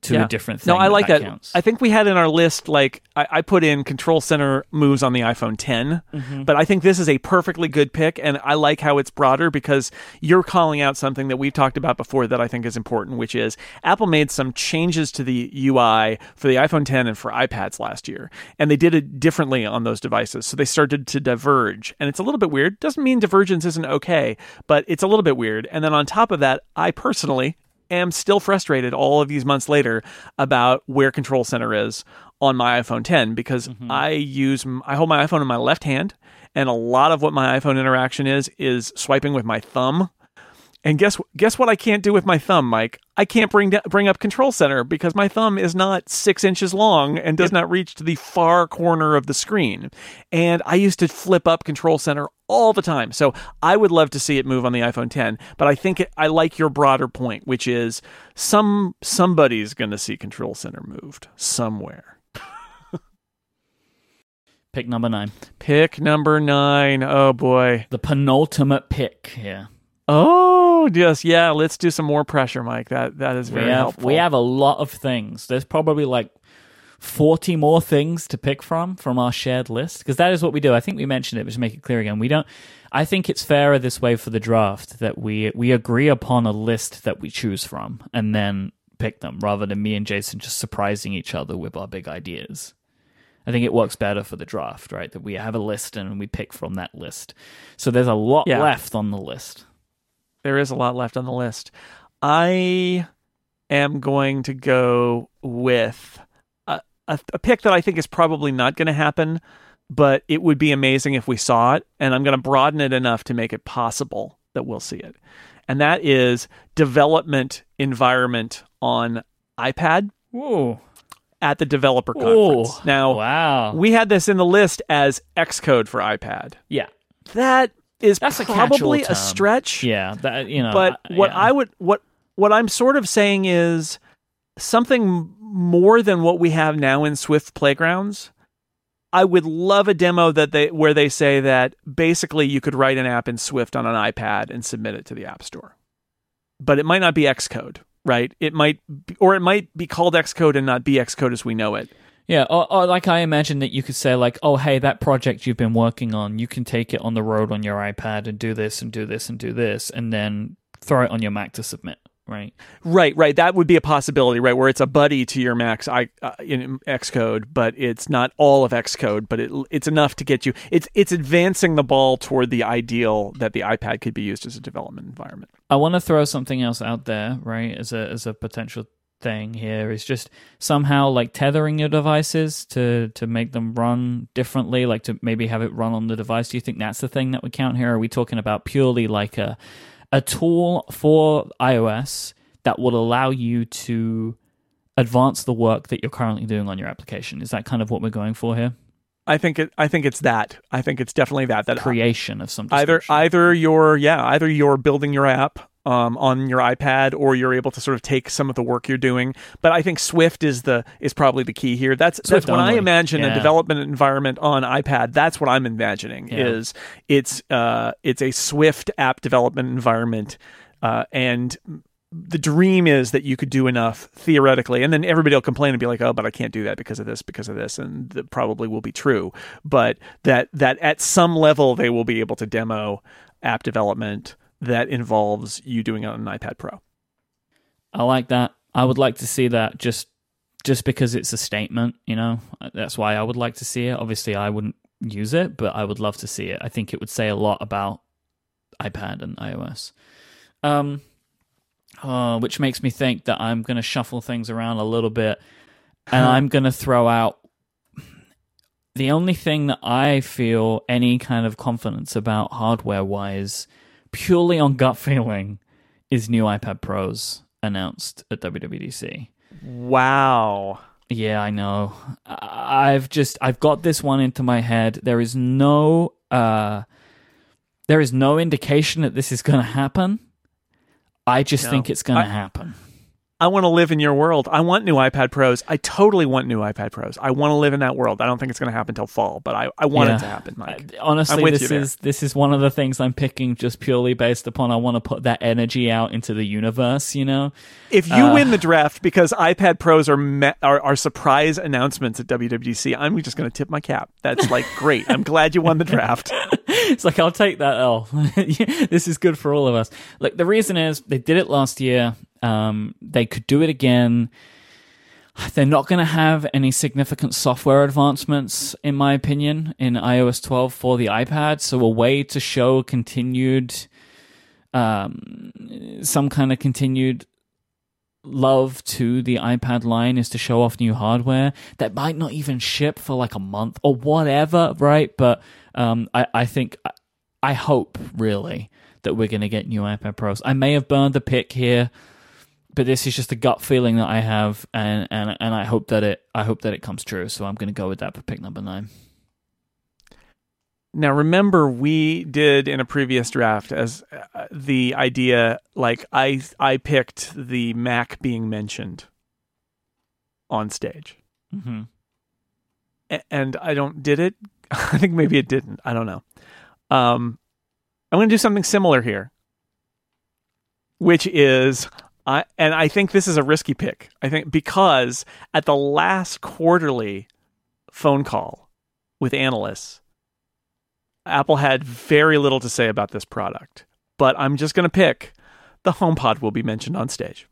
to Yeah. a different thing. No, I like that. counts. I think we had in our list like I, I put in Control Center moves on the iPhone 10, Mm-hmm. but I think this is a perfectly good pick, and I like how it's broader because you're calling out something that we've talked about before that I think is important, which is Apple made some changes to the UI for the iPhone 10 and for iPads last year, and they did it differently on those devices, so they started to diverge, and it's a little bit weird. Doesn't mean divergence isn't okay, but it's a little bit weird. And then on top of that, I personally am still frustrated all of these months later about where Control Center is on my iPhone 10 because mm-hmm. I use I hold my iPhone in my left hand and a lot of what my iPhone interaction is is swiping with my thumb. And guess guess what I can't do with my thumb, Myke? I can't bring da- bring up Control Center because my thumb is not six inches long and does not reach to the far corner of the screen. And I used to flip up Control Center all the time. So I would love to see it move on the iPhone 10. But I think it, I like your broader point, which is some somebody's going to see Control Center moved somewhere. pick number nine, Pick number nine. Oh boy. the penultimate pick Yeah. Oh, just yeah. Let's do some more pressure, Myke. That that is We very have helpful. we have a lot of things. There's probably like. 40 more things to pick from from our shared list because that is what we do. I think we mentioned it, but to make it clear again, we don't. I think it's fairer this way for the draft that we we agree upon a list that we choose from and then pick them rather than me and Jason just surprising each other with our big ideas. I think it works better for the draft, right? That we have a list and we pick from that list. So there's a lot Yeah. left on the list. there is a lot left on the list. I am going to go with a, a, a pick that I think is probably not going to happen, but it would be amazing if we saw it. And I'm going to broaden it enough to make it possible that we'll see it. And that is development environment on iPad Ooh. at the developer Ooh. conference. Now, Wow. we had this in the list as Xcode for iPad. yeah. That is That's probably a term. stretch. Yeah, that you know. but what yeah. I would what what I'm sort of saying is something more than what we have now in Swift playgrounds. I would love a demo that they where they say that basically you could write an app in Swift on an iPad and submit it to the App Store. but it might not be Xcode, right? It might, be, or it might be called Xcode and not be Xcode as we know it. Yeah, or, or, like I imagine that you could say like, "Oh, hey, that project you've been working on, you can take it on the road on your iPad and do this and do this and do this, and then throw it on your Mac to submit." Right. Right, right. That would be a possibility, right? Where it's a buddy to your Max I, uh, in Xcode, but it's not all of Xcode, but it, it's enough to get you. It's it's advancing the ball toward the ideal that the iPad could be used as a development environment. I want to throw something else out there, right? As a as a potential thing here is just somehow like tethering your devices to to make them run differently like to maybe have it run on the device do you think that's the thing that would count here are we talking about purely like a a tool for iOS that will allow you to advance the work that you're currently doing on your application. Is that kind of what we're going for here? I think it. I think it's that. I think it's definitely that. That creation of some either either you're yeah either you're building your app um, on your iPad or you're able to sort of take some of the work you're doing. But I think Swift is the is probably the key here. That's Swift that's when only. I imagine yeah. a development environment on iPad. That's what I'm imagining yeah. is it's uh, it's a Swift app development environment uh, and the dream is that you could do enough theoretically, and then everybody will complain and be like, "Oh, but I can't do that because of this, because of this," and that probably will be true. But that that at some level they will be able to demo app development that involves you doing it on an iPad Pro. I like that. I would like to see that just just because it's a statement. You know, that's why I would like to see it. Obviously, I wouldn't use it, but I would love to see it. I think it would say a lot about iPad and iOS. Um, uh, which makes me think that I'm going to shuffle things around a little bit and I'm going to throw out the only thing that I feel any kind of confidence about hardware wise, purely on gut feeling, is new iPad Pros announced at WWDC. Wow. Yeah, I know. I've just I've got this one into my head. There is no uh there is no indication that this is going to happen. I just no. think it's going to happen. I want to live in your world. I want new iPad Pros. I totally want new iPad Pros. I want to live in that world. I don't think it's going to happen until fall, but I, I want yeah. it to happen, Myke. Honestly, this is this is one of the things I'm picking just purely based upon I want to put that energy out into the universe. You know, if you uh, win the draft because iPad Pros are, me- are are surprise announcements at WWDC, I'm just going to tip my cap. That's like great. I'm glad you won the draft. it's like I'll take that L. this is good for all of us. Like the reason is they did it last year. Um, they could do it again. They're not going to have any significant software advancements, in my opinion, in iOS 12 for the iPad. So, a way to show continued, um, some kind of continued love to the iPad line is to show off new hardware that might not even ship for like a month or whatever, right? But um, I, I think, I hope really that we're going to get new iPad Pros. I may have burned the pick here but this is just a gut feeling that I have, and and and I hope that it I hope that it comes true. So I'm going to go with that for pick number nine. Now, remember, we did in a previous draft as uh, the idea like I I picked the Mac being mentioned on stage, mm-hmm. A- and I don't did it. I think maybe it didn't. I don't know. Um, I'm going to do something similar here, which is I, and I think this is a risky pick. I think because at the last quarterly phone call with analysts, Apple had very little to say about this product. But I'm just going to pick the HomePod will be mentioned on stage.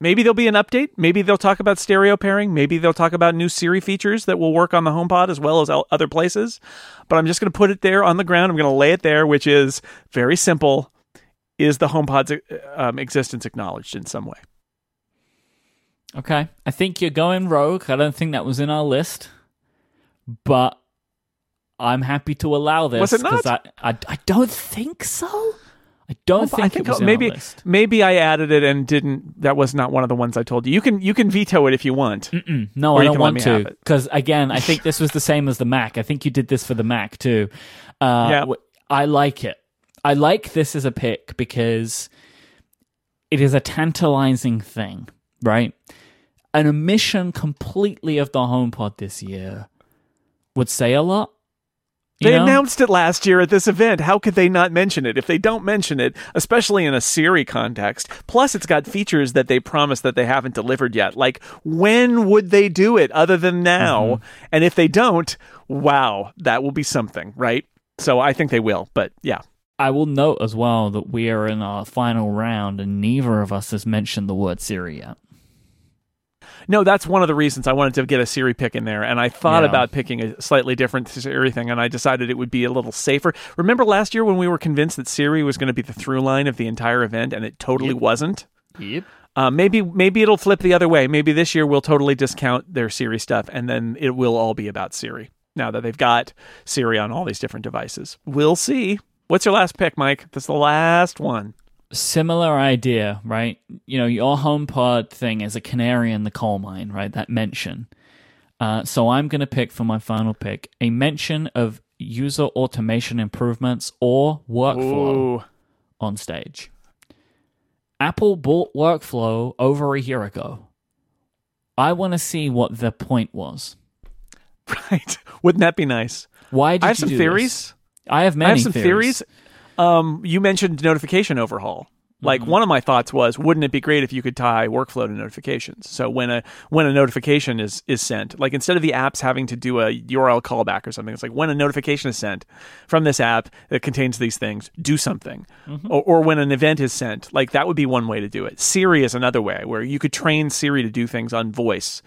Maybe there'll be an update. Maybe they'll talk about stereo pairing. Maybe they'll talk about new Siri features that will work on the HomePod as well as other places. But I'm just going to put it there on the ground. I'm going to lay it there, which is very simple is the HomePod's um, existence acknowledged in some way? Okay, I think you're going rogue. I don't think that was in our list, but I'm happy to allow this. Was it not? I, I, I don't think so. I don't think, I think it was maybe list. maybe I added it and didn't. That was not one of the ones I told you. You can you can veto it if you want. Mm-mm. No, I don't want to because again, I think this was the same as the Mac. I think you did this for the Mac too. Uh, yeah, I like it. I like this as a pick because it is a tantalizing thing, right? An omission completely of the HomePod this year would say a lot, They know? announced it last year at this event. How could they not mention it? If they don't mention it, especially in a Siri context, plus it's got features that they promised that they haven't delivered yet. Like, when would they do it other than now? Mm-hmm. And if they don't, wow, that will be something, right? So I think they will. But yeah, I will note as well that we are in our final round, and neither of us has mentioned the word Siri yet. No, that's one of the reasons I wanted to get a Siri pick in there. And I thought Yeah. about picking a slightly different Siri thing, and I decided it would be a little safer. Remember last year when we were convinced that Siri was going to be the through line of the entire event, and it totally wasn't? Yep. Uh, maybe maybe it'll flip the other way. Maybe this year we'll totally discount their Siri stuff, and then it will all be about Siri. Now that they've got Siri on all these different devices, we'll see. What's your last pick, Myke? That's the last one. Similar idea, right? You know, your HomePod thing is a canary in the coal mine, right? That mention. Uh, so I'm going to pick for my final pick a mention of user automation improvements or workflow Ooh. on stage. Apple bought workflow over a year ago. I want to see what the point was. Right? Wouldn't that be nice? Why did I have some theories. this? I have many I have some theories. Um, you mentioned notification overhaul. Like Mm-hmm. one of my thoughts was, wouldn't it be great if you could tie workflow to notifications? So when a when a notification is is sent, like instead of the apps having to do a URL callback or something, it's like when a notification is sent from this app that contains these things, do something. Mm-hmm. Or, or when an event is sent, like that would be one way to do it. Siri is another way where you could train Siri to do things on voice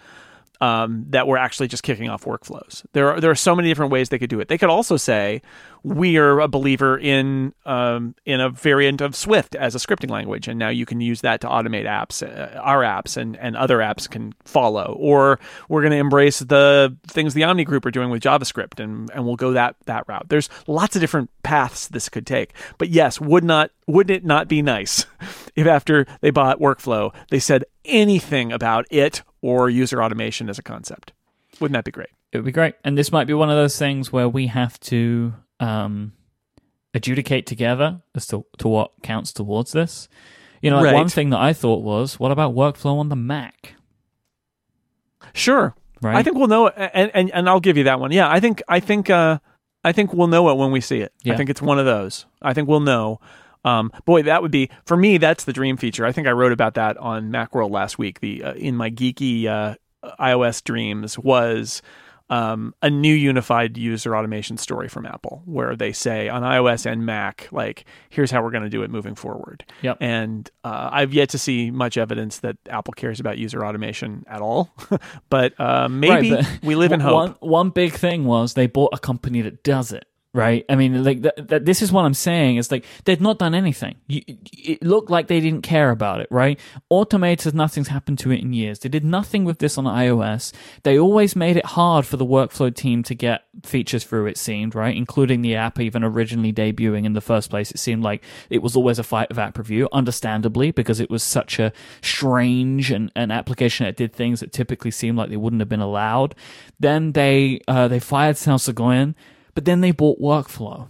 um, that were actually just kicking off workflows. There are there are so many different ways they could do it. They could also say we are a believer in um, in a variant of Swift as a scripting language, and now you can use that to automate apps, uh, our apps, and and other apps can follow. Or we're going to embrace the things the Omni Group are doing with JavaScript, and and we'll go that that route. There's lots of different paths this could take. But yes, would not would it not be nice if after they bought Workflow they said anything about it or user automation as a concept? Wouldn't that be great? It would be great. And this might be one of those things where we have to um, adjudicate together as to, to what counts towards this. You know, like Right. one thing that I thought was, what about workflow on the Mac? Sure. Right? I think we'll know it, and, and and I'll give you that one. Yeah, I think I think uh, I think we'll know it when we see it. Yeah. I think it's one of those. I think we'll know. Um, boy, that would be for me. That's the dream feature. I think I wrote about that on Macworld last week. The uh, in my geeky uh, iOS dreams was um, a new unified user automation story from Apple, where they say on iOS and Mac, like, here's how we're going to do it moving forward. Yep. And uh, I've yet to see much evidence that Apple cares about user automation at all. but uh, maybe Right, but we live in hope. One, one big thing was they bought a company that does it. Right. I mean, like that, that. This is what I'm saying. It's like they've not done anything. You, it looked like they didn't care about it. Right. Automator, nothing's happened to it in years. They did nothing with this on iOS. They always made it hard for the workflow team to get features through. It seemed right, including the app even originally debuting in the first place. It seemed like it was always a fight of app review, understandably, because it was such a strange and an application that did things that typically seemed like they wouldn't have been allowed. Then they uh, they fired Sal Soghoian, but then they bought Workflow.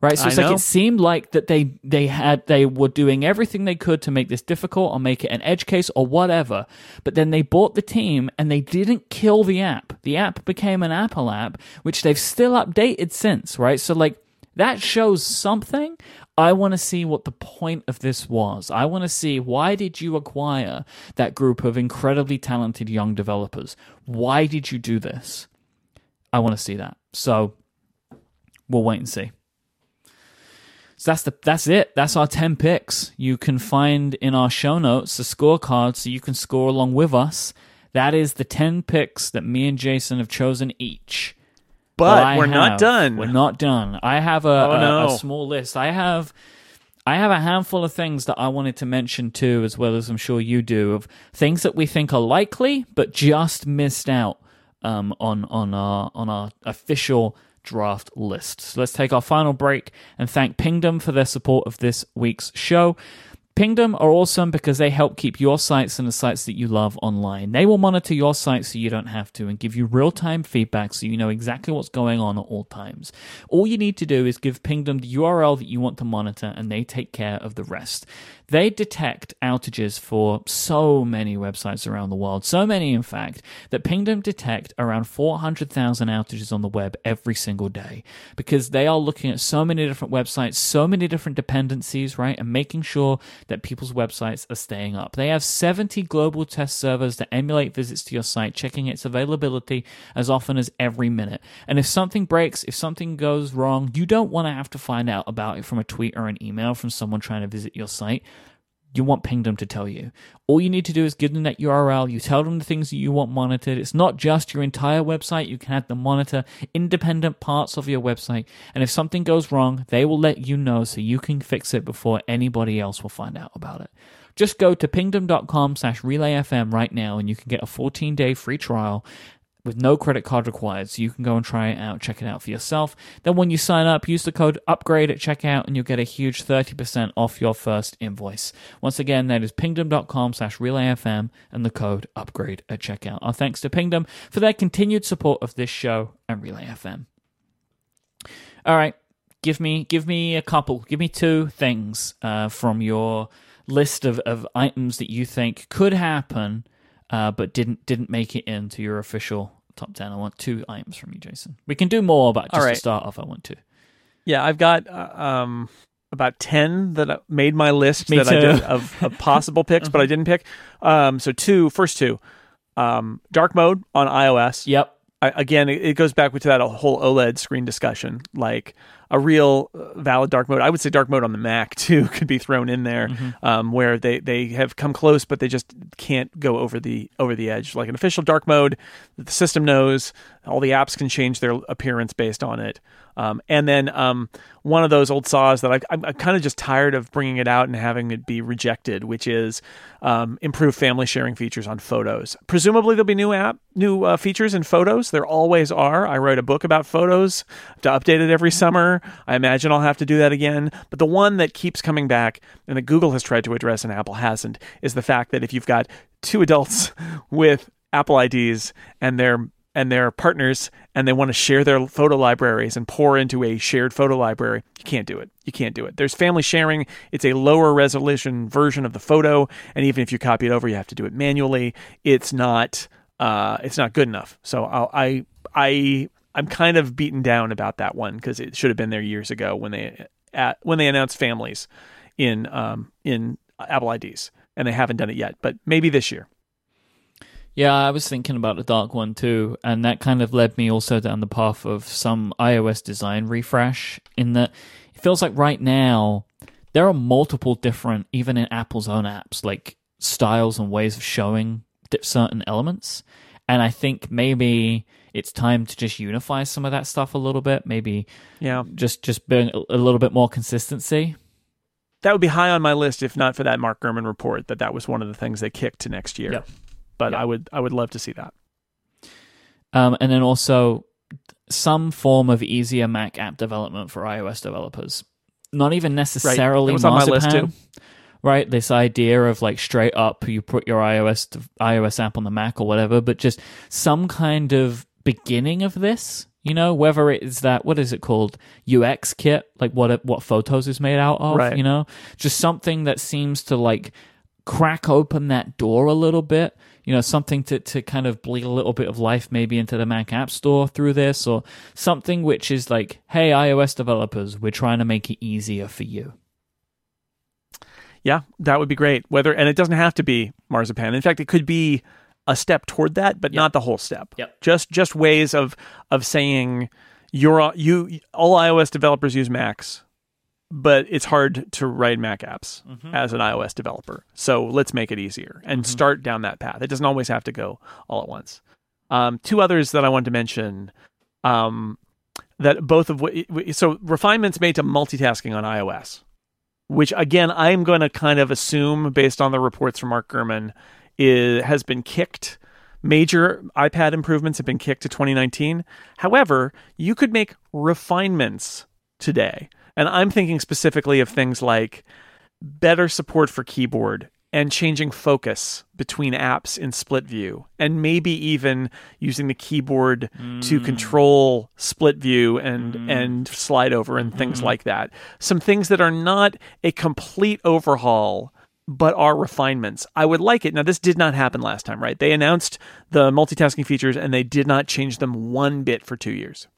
Right, so I like know. it seemed like that they they had they were doing everything they could to make this difficult or make it an edge case or whatever. But then they bought the team and they didn't kill the app. The app became an Apple app, which they've still updated since. Right, so like that shows something. I want to see what the point of this was. I want to see why did you acquire that group of incredibly talented young developers? Why did you do this? I want to see that. So we'll wait and see. So that's the that's it. That's our ten picks. You can find in our show notes the scorecard so you can score along with us. That is the ten picks that me and Jason have chosen each. but we're not done. We're not done. I have a, Oh, a- no. a small list. I have I have a handful of things that I wanted to mention too, as well as I'm sure you do, of things that we think are likely but just missed out um, on on our on our official draft list. So let's take our final break and thank Pingdom for their support of this week's show. Pingdom are awesome because they help keep your sites and the sites that you love online. They will monitor your site so you don't have to and give you real time feedback so you know exactly what's going on at all times. All you need to do is give Pingdom the URL that you want to monitor and they take care of the rest. They detect outages for so many websites around the world, so many, in fact, that Pingdom detect around 400,000 outages on the web every single day because they are looking at so many different websites, so many different dependencies, right? And making sure that people's websites are staying up. They have 70 global test servers that emulate visits to your site, checking its availability as often as every minute. And if something breaks, if something goes wrong, you don't want to have to find out about it from a tweet or an email from someone trying to visit your site you want Pingdom to tell you. All you need to do is give them that URL. You tell them the things that you want monitored. It's not just your entire website. You can have them monitor independent parts of your website. And if something goes wrong, they will let you know so you can fix it before anybody else will find out about it. Just go to pingdom.com slash relayfm right now and you can get a 14 day free trial with no credit card required. So you can go and try it out, check it out for yourself. Then when you sign up, use the code upgrade at checkout and you'll get a huge 30% off your first invoice. Once again, that is pingdom.com slash relayfm and the code upgrade at checkout. Our thanks to Pingdom for their continued support of this show and Relay FM. All right. Give me, give me a couple. Give me two things uh, from your list of, of items that you think could happen uh, but didn't didn't make it into your official top ten. I want two items from you, Jason. We can do more, but just right. to start off, I want two. Yeah, I've got uh, um, about ten that made my list Me that too. I did of, of possible picks, but I didn't pick. Um, so two, first two, um, dark mode on iOS. Yep. I, again, it, it goes back to that whole OLED screen discussion. Like a real uh, valid dark mode. I would say dark mode on the Mac too could be thrown in there, um, where they, they have come close, but they just can't go over the over the edge. Like an official dark mode, that the system knows all the apps can change their appearance based on it. Um, and then um, one of those old saws that I, I'm, I'm kind of just tired of bringing it out and having it be rejected, which is um, improved family sharing features on photos. Presumably there'll be new app, new uh, features in photos. There always are. I write a book about photos to update it every summer. I imagine I'll have to do that again. But the one that keeps coming back and that Google has tried to address and Apple hasn't is the fact that if you've got two adults with Apple IDs and they're and their partners and they want to share their photo libraries and pour into a shared photo library, you can't do it. You can't do it. There's family sharing. It's a lower resolution version of the photo, and even if you copy it over, you have to do it manually. It's not. Uh, it's not good enough. So I'll, I I I'm kind of beaten down about that one because it should have been there years ago when they at, when they announced families in um, in Apple IDs, and they haven't done it yet. But maybe this year. Yeah, I was thinking about the dark one too, and that kind of led me also down the path of some iOS design refresh. In that, it feels like right now there are multiple different, even in Apple's own apps, like styles and ways of showing certain elements. And I think maybe it's time to just unify some of that stuff a little bit. Maybe Yeah, just just bring a little bit more consistency. that would be high on my list if not for that Mark Gurman report. That that was one of the things they kicked to next year. Yep. But Yep. I would I would love to see that. Um, and then also some form of easier Mac app development for iOS developers. Not even necessarily That was on my list, Marzipan, too. Right, this idea of like straight up, you put your iOS iOS app on the Mac or whatever, but just some kind of beginning of this. You know, whether it is that what is it called UXKit, like what what Photos is made out of. Right. You know, just something that seems to like crack open that door a little bit. You know, something to, to kind of bleed a little bit of life maybe into the Mac App Store through this, or something which is like, hey, iOS developers, we're trying to make it easier for you. Yeah, that would be great. Whether and it doesn't have to be marzipan. In fact, it could be a step toward that, but not the whole step. Yep. Just just ways of of saying you're you all iOS developers use Macs, but it's hard to write Mac apps as an iOS developer. So let's make it easier and start down that path. It doesn't always have to go all at once. Um, two others that I wanted to mention. Um, that both of what so refinements made to multitasking on iOS which again I'm going to kind of assume based on the reports from Mark Gurman is, has been kicked. Major iPad improvements have been kicked to 2019. However, you could make refinements today. And I'm thinking specifically of things like better support for keyboard and changing focus between apps in split view and maybe even using the keyboard to mm. control split view and mm. and slide over and things mm. like that some things that are not a complete overhaul but are refinements. I would like it. Now this did not happen last time right? They announced the multitasking features and they did not change them one bit for 2 years.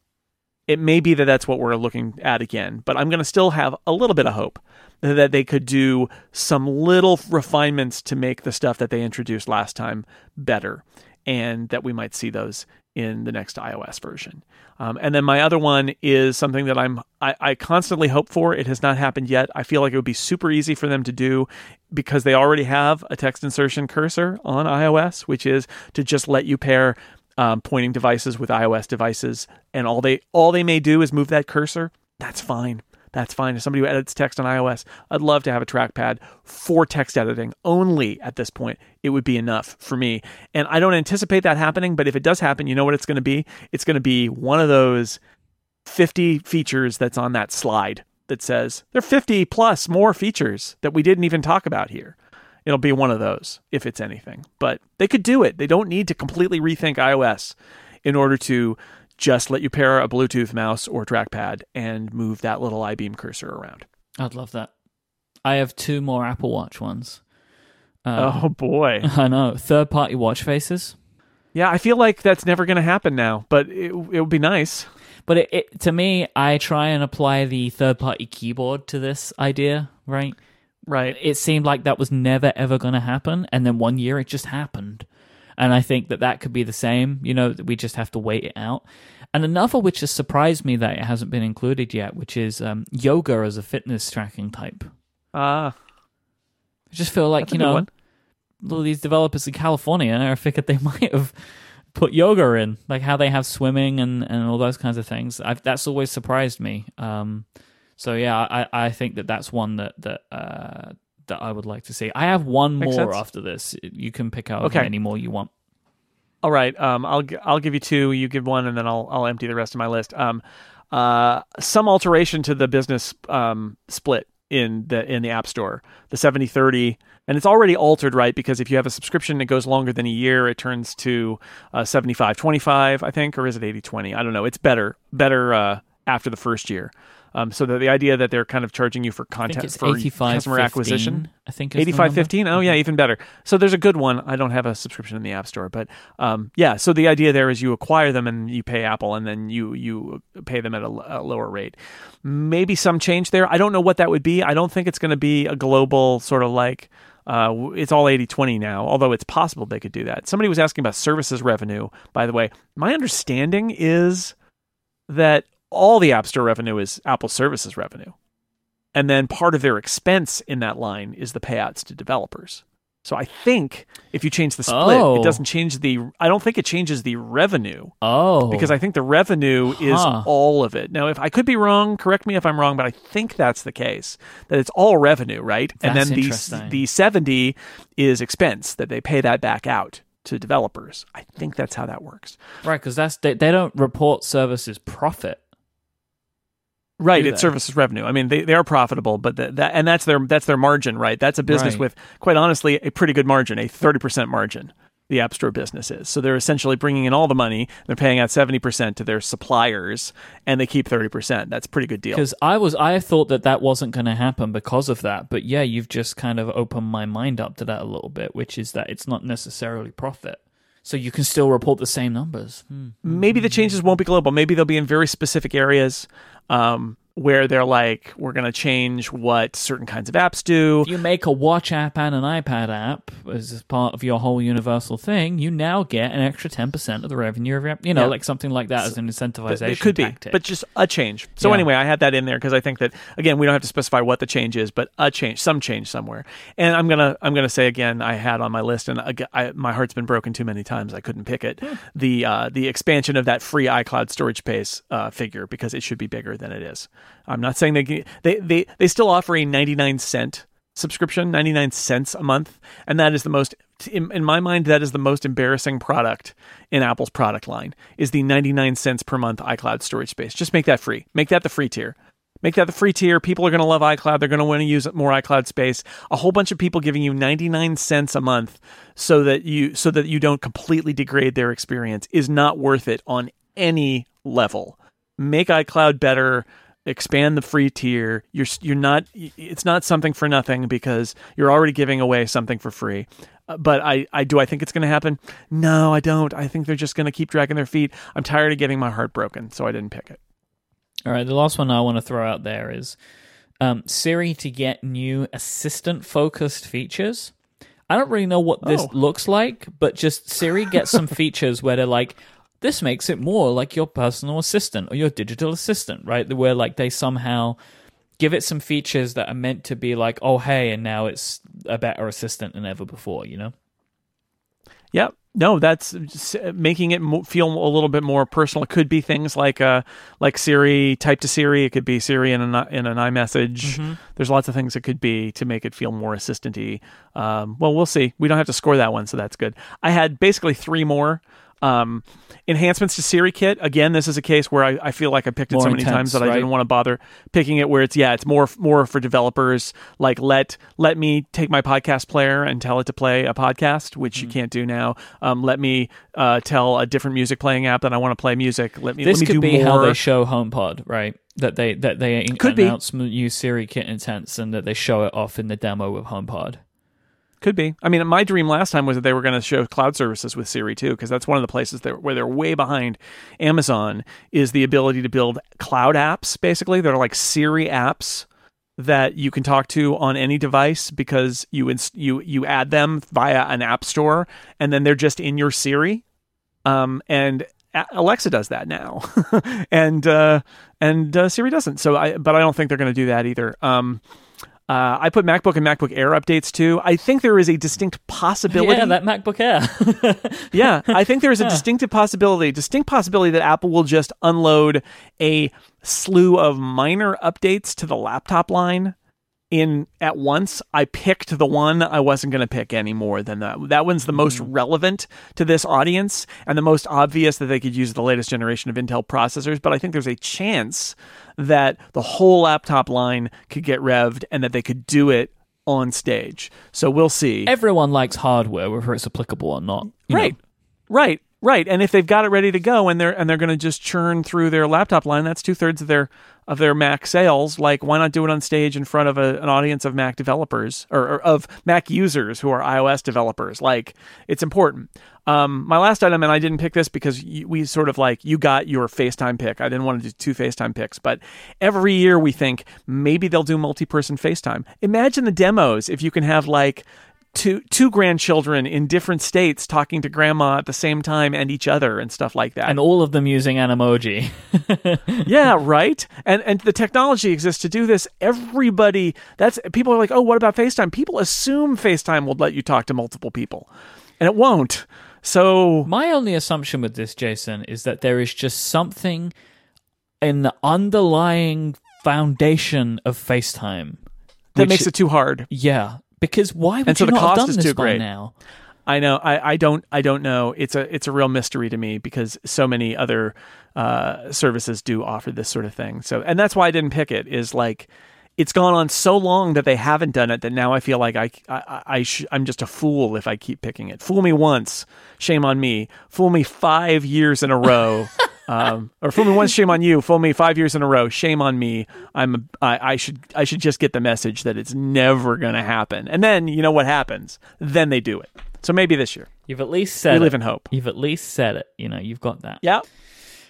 It may be that that's what we're looking at again, but I'm going to still have a little bit of hope that they could do some little refinements to make the stuff that they introduced last time better, and that we might see those in the next iOS version. Um, and then my other one is something that I'm I, I constantly hope for. It has not happened yet. I feel like it would be super easy for them to do because they already have a text insertion cursor on iOS, which is to just let you pair um, pointing devices with iOS devices, and all they all they may do is move that cursor. That's fine. That's fine. As somebody who edits text on iOS, I'd love to have a trackpad for text editing only at this point. It would be enough for me. And I don't anticipate that happening, but if it does happen, you know what it's going to be? It's going to be one of those 50 features that's on that slide that says there are 50 plus more features that we didn't even talk about here. It'll be one of those if it's anything. But they could do it. They don't need to completely rethink iOS in order to just let you pair a Bluetooth mouse or trackpad and move that little iBeam cursor around. I'd love that. I have two more Apple Watch ones. Um, oh boy. I know. Third party watch faces. Yeah, I feel like that's never going to happen now, but it, it would be nice. But it, it, to me, I try and apply the third party keyboard to this idea, right? Right. It seemed like that was never ever going to happen. And then one year it just happened. And I think that that could be the same. You know, we just have to wait it out. And another which has surprised me that it hasn't been included yet, which is um, yoga as a fitness tracking type. Ah, I just feel like, you know, all these developers in California, I figured they might have put yoga in, like how they have swimming and, and all those kinds of things. I've, that's always surprised me. Um, so yeah, I, I think that that's one that that uh, that I would like to see. I have one Makes more sense. after this. You can pick out Okay. any more you want. All right. Um, I'll I'll give you two. You give one, and then I'll I'll empty the rest of my list. Um, uh, some alteration to the business um split in the in the App Store, the 70-30. and it's already altered, right? Because if you have a subscription that goes longer than a year, it turns to uh, 75-25, I think, or is it 80-20? I don't know. It's better better uh, after the first year. Um, so the, the idea that they're kind of charging you for content for 85 customer acquisition. I think Eighty-five number. fifteen. Oh yeah, even better. So there's a good one. I don't have a subscription in the App Store, but um, yeah. So the idea there is you acquire them and you pay Apple, and then you you pay them at a, a lower rate. Maybe some change there. I don't know what that would be. I don't think it's going to be a global sort of like. Uh, it's all 80-20 now, although it's possible they could do that. Somebody was asking about services revenue, by the way. My understanding is that all the App Store revenue is Apple services revenue. And then part of their expense in that line is the payouts to developers. So I think if you change the split, Oh. it doesn't change the. I don't think it changes the revenue Oh, because I think the revenue is all of it. Now, if I could be wrong, correct me if I'm wrong, but I think that's the case. That it's all revenue, right? and then the the seventy is expense that they pay that back out to developers. I think that's how that works. right because that's they, they don't report services profit. Right, it's services revenue. I mean, they, they are profitable, but the, that and that's their that's their margin, right? That's a business Right. with, quite honestly, a pretty good margin, a thirty percent margin. The App Store business is so they're essentially bringing in all the money. They're paying out seventy percent to their suppliers, and they keep thirty percent. That's a pretty good deal. Because I was, I thought that that wasn't going to happen because of that. But yeah, you've just kind of opened my mind up to that a little bit, which is that it's not necessarily profit, so you can still report the same numbers. Hmm. Maybe the changes won't be global. Maybe they'll be in very specific areas um, where they're like, we're going to change what certain kinds of apps do. If you make a watch app and an iPad app as part of your whole universal thing, you now get an extra ten percent of the revenue of your app. You know, Yeah. like something like that as an incentivization. It could be, but just a change. So Yeah. anyway, I had that in there because I think that again, we don't have to specify what the change is, but a change, some change somewhere. And I'm gonna, I'm gonna say again, I had on my list, and aga I, my heart's been broken too many times. I couldn't pick it. The uh, the expansion of that free iCloud storage space uh, figure because it should be bigger than it is. I'm not saying they they they they still offer a 99 cent subscription 99 cents a month and that is the most in, in my mind that is the most embarrassing product in apple's product line is the 99 cents per month icloud storage space just make that free make that the free tier Make that the free tier. People are going to love iCloud. They're going to want to use more iCloud space. A whole bunch of people giving you 99 cents a month so that you so that you don't completely degrade their experience is not worth it on any level. Make iCloud better. Expand the free tier. You're you're not. It's not something for nothing because you're already giving away something for free. Uh, but I, I do I think it's going to happen? No, I don't. I think they're just going to keep dragging their feet. I'm tired of getting my heart broken, so I didn't pick it. All right, the last one I want to throw out there is um, Siri to get new assistant focused features. I don't really know what this Oh. looks like, but just Siri gets some features where they're like, this makes it more like your personal assistant or your digital assistant, right? Where like they somehow give it some features that are meant to be like, oh, hey, and now it's a better assistant than ever before, you know? Yep. No, that's making it mo- feel a little bit more personal. It could be things like uh, like Siri, type to Siri. It could be Siri in an in an iMessage. There's lots of things it could be to make it feel more assistant-y. Um, well, we'll see. We don't have to score that one, so that's good. I had basically three more. Um, enhancements to SiriKit. Again, this is a case where I, I feel like I picked it More so many intense, times that I didn't want to bother picking it. Where it's yeah, it's more more for developers. Like let let me take my podcast player and tell it to play a podcast, which Hmm. you can't do now. Um, let me uh, tell a different music playing app that I want to play music. Let me This let me could do be more. how they show HomePod, right? That they that they Could be. announce m- new SiriKit intents and that they show it off in the demo with HomePod. Could be. I mean, my dream last time was that they were going to show cloud services with Siri too, because that's one of the places that, where they're way behind Amazon is the ability to build cloud apps. Basically, they're like Siri apps that you can talk to on any device because you ins- you you add them via an app store, and then they're just in your Siri. Um, and Alexa does that now, and uh, and uh, Siri doesn't. So I, but I don't think they're going to do that either. Um, uh, I put MacBook and MacBook Air updates too. I think there is a distinct possibility. Yeah, that MacBook Air. yeah, I think there is a distinctive possibility, distinct possibility that Apple will just unload a slew of minor updates to the laptop line in at once. I picked the one I wasn't going to pick any more than that. That one's the most relevant to this audience and the most obvious that they could use the latest generation of Intel processors, but I think there's a chance that the whole laptop line could get revved and that they could do it on stage. So we'll see. Everyone likes hardware, whether it's applicable or not. Right. know. Right. Right. And if they've got it ready to go and they're and they're going to just churn through their laptop line, that's two thirds of their of their Mac sales. Like, why not do it on stage in front of a, an audience of Mac developers or, or of Mac users who are iOS developers? Like, it's important. Um, my last item, and I didn't pick this because we sort of like you got your FaceTime pick. I didn't want to do two FaceTime picks, but every year we think maybe they'll do multi-person FaceTime. Imagine the demos if you can have like two two grandchildren in different states talking to grandma at the same time and each other and stuff like that. And all of them using Animoji. yeah, right. And and the technology exists to do this. Everybody that's people are like, "Oh, what about FaceTime?" People assume FaceTime will let you talk to multiple people. And it won't. So My only assumption with this, Jason, is that there is just something in the underlying foundation of FaceTime that makes it too hard. Yeah, because why would And so you the not have cost done is this too by great. now? I know. I, I don't. I don't know. It's a. It's a real mystery to me because so many other uh, services do offer this sort of thing. So, and that's why I didn't pick it. Is like, it's gone on so long that they haven't done it that now I feel like I. I. I sh- I'm just a fool if I keep picking it. Fool me once, shame on me. Fool me five years in a row. Um, or fool me once, shame on you. Fool me five years in a row, shame on me. I'm. I, I should. I should just get the message that it's never going to happen. And then you know what happens? Then they do it. So maybe this year. You've at least said We it. live in hope. You've at least said it. You know, you've got that. Yep.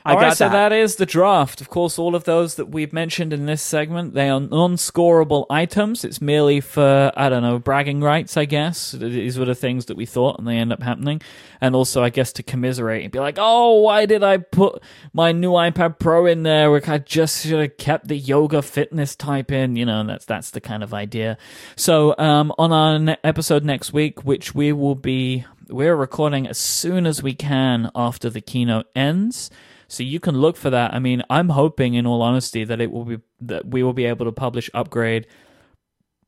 I All got right, so that. that is the draft. Of course, all of those that we've mentioned in this segment, they are non-scorable items. It's merely for, I don't know, bragging rights, I guess. These were the things that we thought, and they end up happening. And also, I guess, to commiserate and be like, oh, why did I put my new iPad Pro in there? Like, I just should have kept the yoga fitness type in. You know, that's that's the kind of idea. So, um, on our ne- episode next week, which we will be, we're recording as soon as we can after the keynote ends. So you can look for that. I mean, I'm hoping, in all honesty, that it will be that we will be able to publish upgrade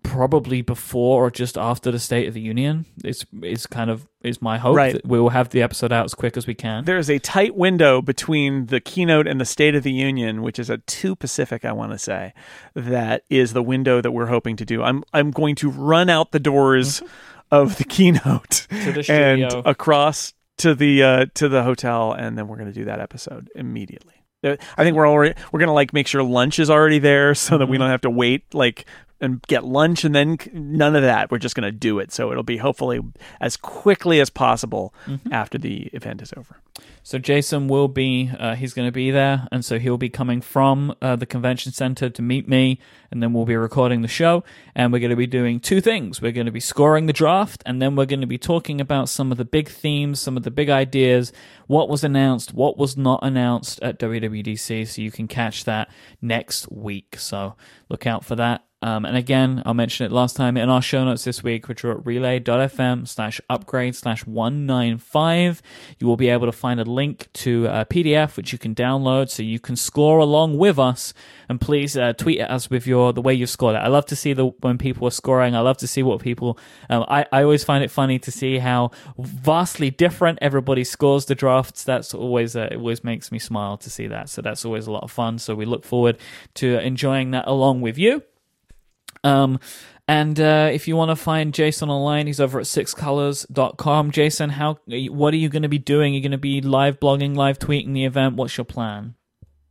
probably before or just after the State of the Union. It's is kind of is my hope Right. that we will have the episode out as quick as we can. There's a tight window between the keynote and the State of the Union, which is at two Pacific, I want to say. That is the window that we're hoping to do. I'm I'm going to run out the doors mm-hmm. of the keynote the and across to the uh, to the hotel, and then we're going to do that episode immediately. Uh, I think we're already we're going to like make sure lunch is already there, so that we Mhm. don't have to wait like and get lunch and then none of that. We're just going to do it, so it'll be hopefully as quickly as possible Mhm. after the event is over. So Jason will be uh, he's going to be there, and so he'll be coming from uh, the convention center to meet me, and then we'll be recording the show, and we're going to be doing two things. We're going to be scoring the draft, and then we're going to be talking about some of the big themes, some of the big ideas, what was announced, what was not announced at WWDC. So you can catch that next week. So look out for that. Um, and again, I'll mention it last time in our show notes this week, which are at relay.fm slash upgrade slash 195. You will be able to find a link to a PDF which you can download so you can score along with us. And please uh, tweet at us with your the way you've scored it. I love to see the when people are scoring. I love to see what people. Um, I I always find it funny to see how vastly different everybody scores the drafts. That's always uh, it always makes me smile to see that. So that's always a lot of fun. So we look forward to enjoying that along with you. Um, and uh, if you want to find Jason online, he's over at sixcolors.com. Jason, how what are you going to be doing? You're going to be live blogging, live tweeting the event. What's your plan?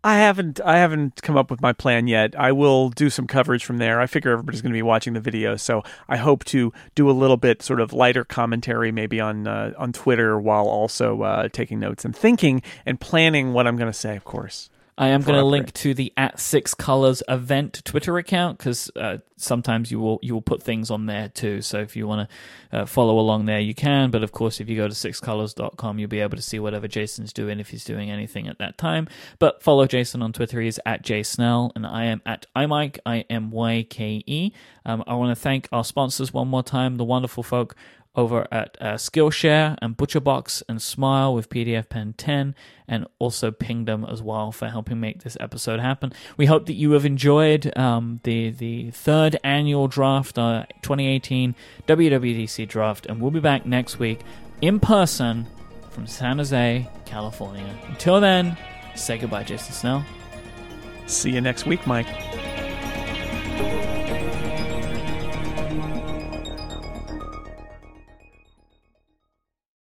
I haven't I haven't come up with my plan yet. I will do some coverage from there. I figure everybody's going to be watching the video, so I hope to do a little bit sort of lighter commentary, maybe on uh, on Twitter, while also uh, taking notes and thinking and planning what I'm going to say. Of course, I am going to link to the at Six Colors event Twitter account because uh, sometimes you will you will put things on there too. So if you want to uh, follow along there, you can. But of course, if you go to sixcolors.com, you'll be able to see whatever Jason's doing if he's doing anything at that time. But follow Jason on Twitter. He's at jsnell, and I am at imyke. I m y k e. Um, I want to thank our sponsors one more time, the wonderful folk over at uh, Skillshare and ButcherBox and Smile with PDFpen 10 and also Pingdom as well for helping make this episode happen. We hope that you have enjoyed um, the the third annual draft, uh, 2018 WWDC draft, and we'll be back next week in person from San Jose, California. Until then, say goodbye, Jason Snell. see you next week, Myke.